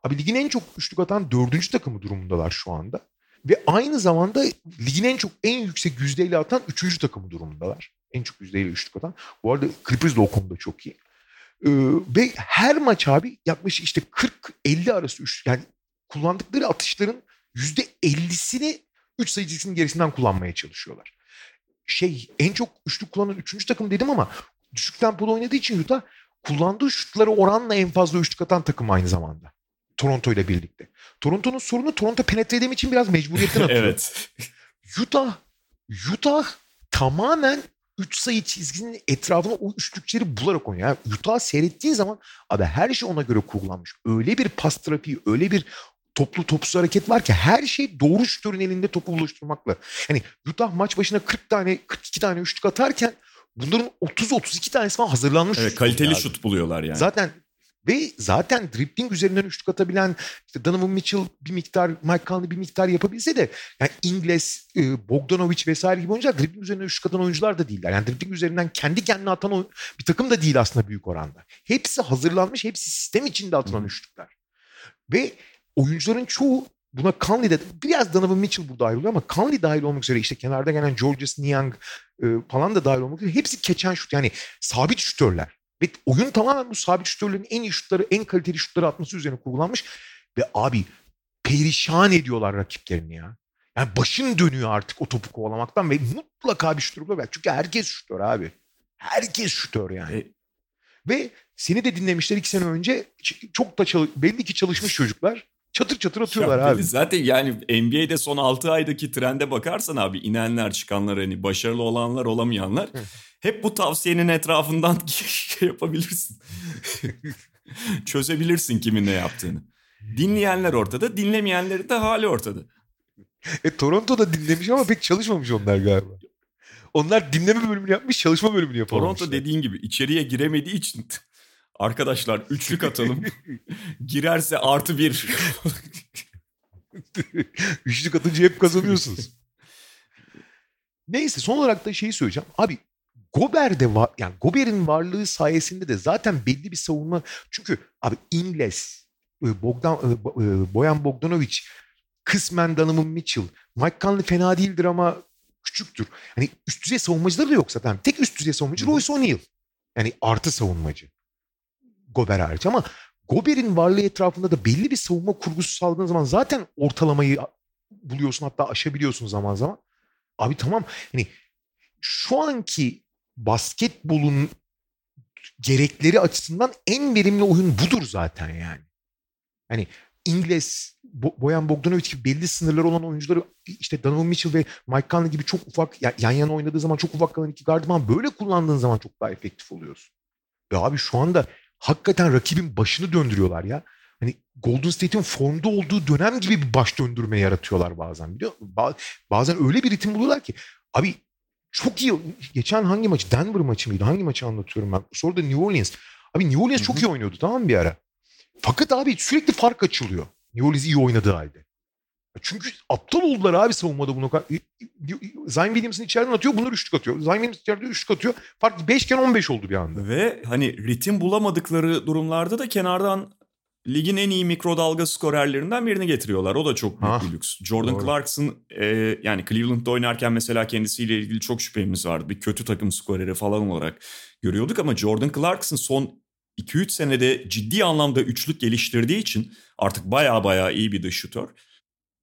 Abi ligin en çok üçlük atan dördüncü takımı durumundalar şu anda. Ve aynı zamanda ligin en çok en yüksek yüzdeyle atan üçüncü takımı durumundalar. En çok yüzdeyle üçlük atan. Bu arada Clippers de o konuda çok iyi. Ee, ve her maç abi yaklaşık işte 40-50 arası üç, yani kullandıkları atışların yüzde 50'sini 3 sayıcısının gerisinden kullanmaya çalışıyorlar. Şey en çok üçlük kullanan üçüncü takım dedim ama düşük tempoda oynadığı için Utah kullandığı şutları oranla en fazla üçlük atan takım aynı zamanda. Toronto ile birlikte. Toronto'nun sorunu Toronto penetre edemediği için biraz mecburiyetten atıyor. evet. Utah Utah tamamen 3 sayı çizginin etrafına o üçlükleri bularak oynuyor. Yani Utah seyrettiğin zaman abi her şey ona göre kurgulanmış. Öyle bir pas trafiği, öyle bir toplu topsuz hareket var ki her şey doğru şutörün elinde topu buluşturmakla. Yani Utah maç başına 40 tane 42 tane üçlük atarken bunların 30-32 tanesi falan hazırlanmış. Evet kaliteli şut buluyorlar yani. Zaten ve zaten dribbling üzerinden üçlük atabilen işte Donovan Mitchell bir miktar, Mike Conley bir miktar yapabilse de yani İngiliz, e, Bogdanovic vesaire gibi oyuncular dribbling üzerinden üçlük atan oyuncular da değiller. Yani dribbling üzerinden kendi kendine atan oyun, bir takım da değil aslında büyük oranda. Hepsi hazırlanmış, hepsi sistem içinde atılan hmm. üçlükler. Ve oyuncuların çoğu buna Conley de biraz Donovan Mitchell burada ayrılıyor ama Conley dahil olmak üzere işte kenarda gelen Georges Niang e, falan da dahil olmak üzere hepsi keçen şut yani sabit şutörler. Ve oyun tamamen bu sabit şutörlerin en iyi şutları, en kaliteli şutları atması üzerine kurgulanmış. Ve abi perişan ediyorlar rakiplerini ya. Yani başın dönüyor artık o topu kovalamaktan ve mutlaka bir şutör bulacak. Çünkü herkes şutör abi. Herkes şutör yani. E, ve seni de dinlemişler iki sene önce. Çok da çalış, belli ki çalışmış çocuklar. Çatır çatır atıyorlar ya abi. Zaten yani NBA'de son 6 aydaki trende bakarsan abi inenler çıkanlar hani başarılı olanlar olamayanlar. hep bu tavsiyenin etrafından şey yapabilirsin. Çözebilirsin kimin ne yaptığını. Dinleyenler ortada, dinlemeyenlerin de hali ortada. E Toronto'da dinlemiş ama pek çalışmamış onlar galiba. Onlar dinleme bölümünü yapmış, çalışma bölümünü yapamamışlar. Toronto dediğin gibi içeriye giremediği için arkadaşlar üçlük atalım. Girerse artı bir. üçlük atınca hep kazanıyorsunuz. Neyse son olarak da şeyi söyleyeceğim. Abi Gober de var yani Gober'in varlığı sayesinde de zaten belli bir savunma çünkü abi Ingles, e, Bogdan e, e, Boyan Bogdanovic, kısmen Donovan Mitchell, Mike Conley fena değildir ama küçüktür. Hani üst düzey savunmacıları da yok zaten. Tek üst düzey savunmacı Royce O'Neal. Yani artı savunmacı. Gober hariç ama Gober'in varlığı etrafında da belli bir savunma kurgusu sağladığın zaman zaten ortalamayı buluyorsun hatta aşabiliyorsun zaman zaman. Abi tamam hani şu anki basketbolun gerekleri açısından en verimli oyun budur zaten yani. Hani İngiliz, Boyan Bogdanovic gibi belli sınırları olan oyuncuları işte Donovan Mitchell ve Mike Conley gibi çok ufak yan yana oynadığı zaman çok ufak kalan iki gardıman böyle kullandığın zaman çok daha efektif oluyorsun. Ve abi şu anda hakikaten rakibin başını döndürüyorlar ya. Hani Golden State'in formda olduğu dönem gibi bir baş döndürme yaratıyorlar bazen biliyor musun? Bazen öyle bir ritim buluyorlar ki abi çok iyi. Geçen hangi maçı? Denver maçı mıydı? Hangi maçı anlatıyorum ben? Sonra da New Orleans. Abi New Orleans çok iyi oynuyordu tamam mı bir ara? Fakat abi sürekli fark açılıyor. New Orleans iyi oynadığı halde. Çünkü aptal oldular abi savunmada bunu. Zion Williamson içeriden atıyor bunlar üçlük atıyor. Zion Williamson içeriden üçlük atıyor. Fark 5 iken 15 oldu bir anda. Ve hani ritim bulamadıkları durumlarda da kenardan ligin en iyi mikrodalga skorerlerinden birini getiriyorlar. O da çok büyük ha, bir lüks. Jordan doğru. Clarkson e, yani Cleveland'da oynarken mesela kendisiyle ilgili çok şüphemiz vardı. Bir kötü takım skoreri falan olarak görüyorduk ama Jordan Clarkson son 2-3 senede ciddi anlamda üçlük geliştirdiği için artık baya baya iyi bir dış şutör.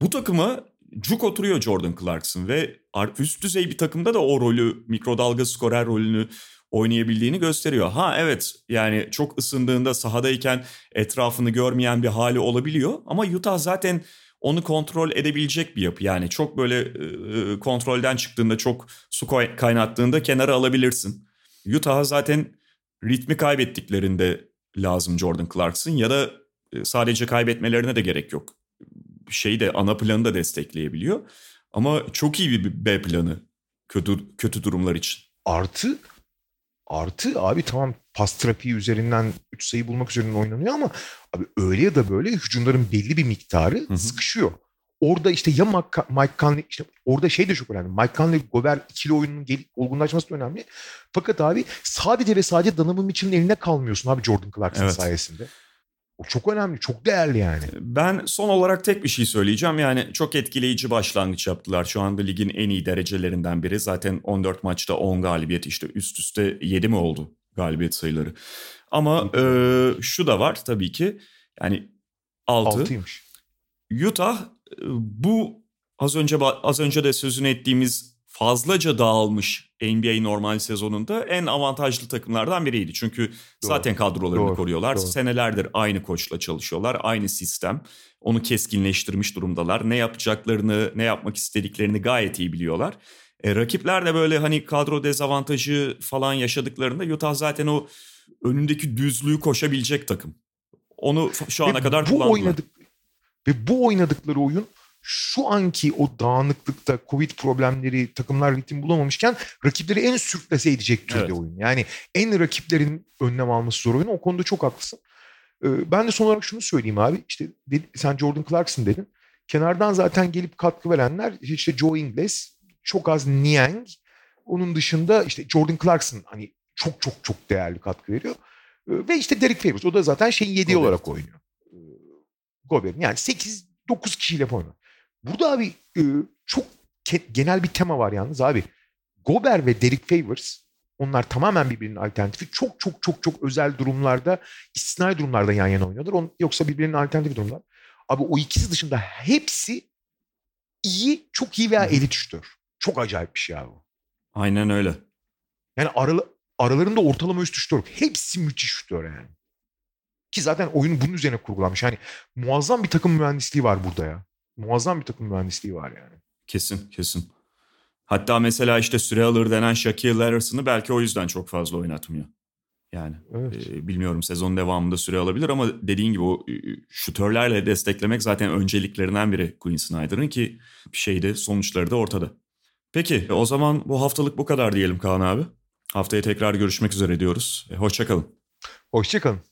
Bu takıma cuk oturuyor Jordan Clarkson ve üst düzey bir takımda da o rolü mikrodalga skorer rolünü oynayabildiğini gösteriyor. Ha evet yani çok ısındığında sahadayken etrafını görmeyen bir hali olabiliyor ama Utah zaten onu kontrol edebilecek bir yapı. Yani çok böyle e, kontrolden çıktığında çok su kaynattığında kenara alabilirsin. Utah'a zaten ritmi kaybettiklerinde lazım Jordan Clarkson ya da sadece kaybetmelerine de gerek yok. Şeyi de ana planı da destekleyebiliyor. Ama çok iyi bir B planı kötü kötü durumlar için. Artı Artı abi tamam pas trafiği üzerinden 3 sayı bulmak üzerinden oynanıyor ama abi öyle ya da böyle hücumların belli bir miktarı Hı-hı. sıkışıyor. Orada işte ya Mike Conley işte orada şey de çok önemli. Mike Conley Gobert ikili oyunun gel, olgunlaşması da önemli. Fakat abi sadece ve sadece Donovan Mitchell'in eline kalmıyorsun abi Jordan Clarkson evet. sayesinde. O çok önemli, çok değerli yani. Ben son olarak tek bir şey söyleyeceğim. Yani çok etkileyici başlangıç yaptılar. Şu anda ligin en iyi derecelerinden biri. Zaten 14 maçta 10 galibiyet işte üst üste 7 mi oldu galibiyet sayıları. Ama e, şu da var tabii ki. Yani 6. 6'ymış. Utah e, bu az önce az önce de sözünü ettiğimiz fazlaca dağılmış NBA normal sezonunda en avantajlı takımlardan biriydi. Çünkü doğru. zaten kadrolarını doğru, koruyorlar. Doğru. Senelerdir aynı koçla çalışıyorlar. Aynı sistem. Onu keskinleştirmiş durumdalar. Ne yapacaklarını, ne yapmak istediklerini gayet iyi biliyorlar. E, rakipler de böyle hani kadro dezavantajı falan yaşadıklarında Utah zaten o önündeki düzlüğü koşabilecek takım. Onu şu ana ve kadar bu kullandılar. Oynadık, ve bu oynadıkları oyun şu anki o dağınıklıkta Covid problemleri takımlar ritim bulamamışken rakipleri en sürklese edecek türde evet. oyun. Yani en rakiplerin önlem alması zor oyun. O konuda çok haklısın. Ee, ben de son olarak şunu söyleyeyim abi. İşte sen Jordan Clarkson dedin. Kenardan zaten gelip katkı verenler işte Joe Ingles, çok az Niang. Onun dışında işte Jordan Clarkson hani çok çok çok değerli katkı veriyor. Ee, ve işte Derek Favors. O da zaten şeyin yediği olarak oynuyor. Ee, Gobert'in yani 8 9 kişiyle oynuyor. Burada abi e, çok genel bir tema var yalnız abi. Gober ve Derek Favors onlar tamamen birbirinin alternatifi. Çok çok çok çok özel durumlarda, istisnai durumlarda yan yana oynuyorlar. On, yoksa birbirinin alternatifi durumlar. Abi o ikisi dışında hepsi iyi, çok iyi veya elit şütör. Çok acayip bir şey abi. Aynen öyle. Yani aralı, aralarında ortalama üst şütör. Hepsi müthiş şütör yani. Ki zaten oyun bunun üzerine kurgulanmış. Yani muazzam bir takım mühendisliği var burada ya muazzam bir takım mühendisliği var yani. Kesin kesin. Hatta mesela işte süre alır denen Shaquille Leonard'sını belki o yüzden çok fazla oynatmıyor. Yani evet. e, bilmiyorum sezon devamında süre alabilir ama dediğin gibi o e, şutörlerle desteklemek zaten önceliklerinden biri Quinn Snyder'ın ki şeyde sonuçları da ortada. Peki o zaman bu haftalık bu kadar diyelim Kaan abi. Haftaya tekrar görüşmek üzere diyoruz. E, hoşçakalın. Hoşçakalın.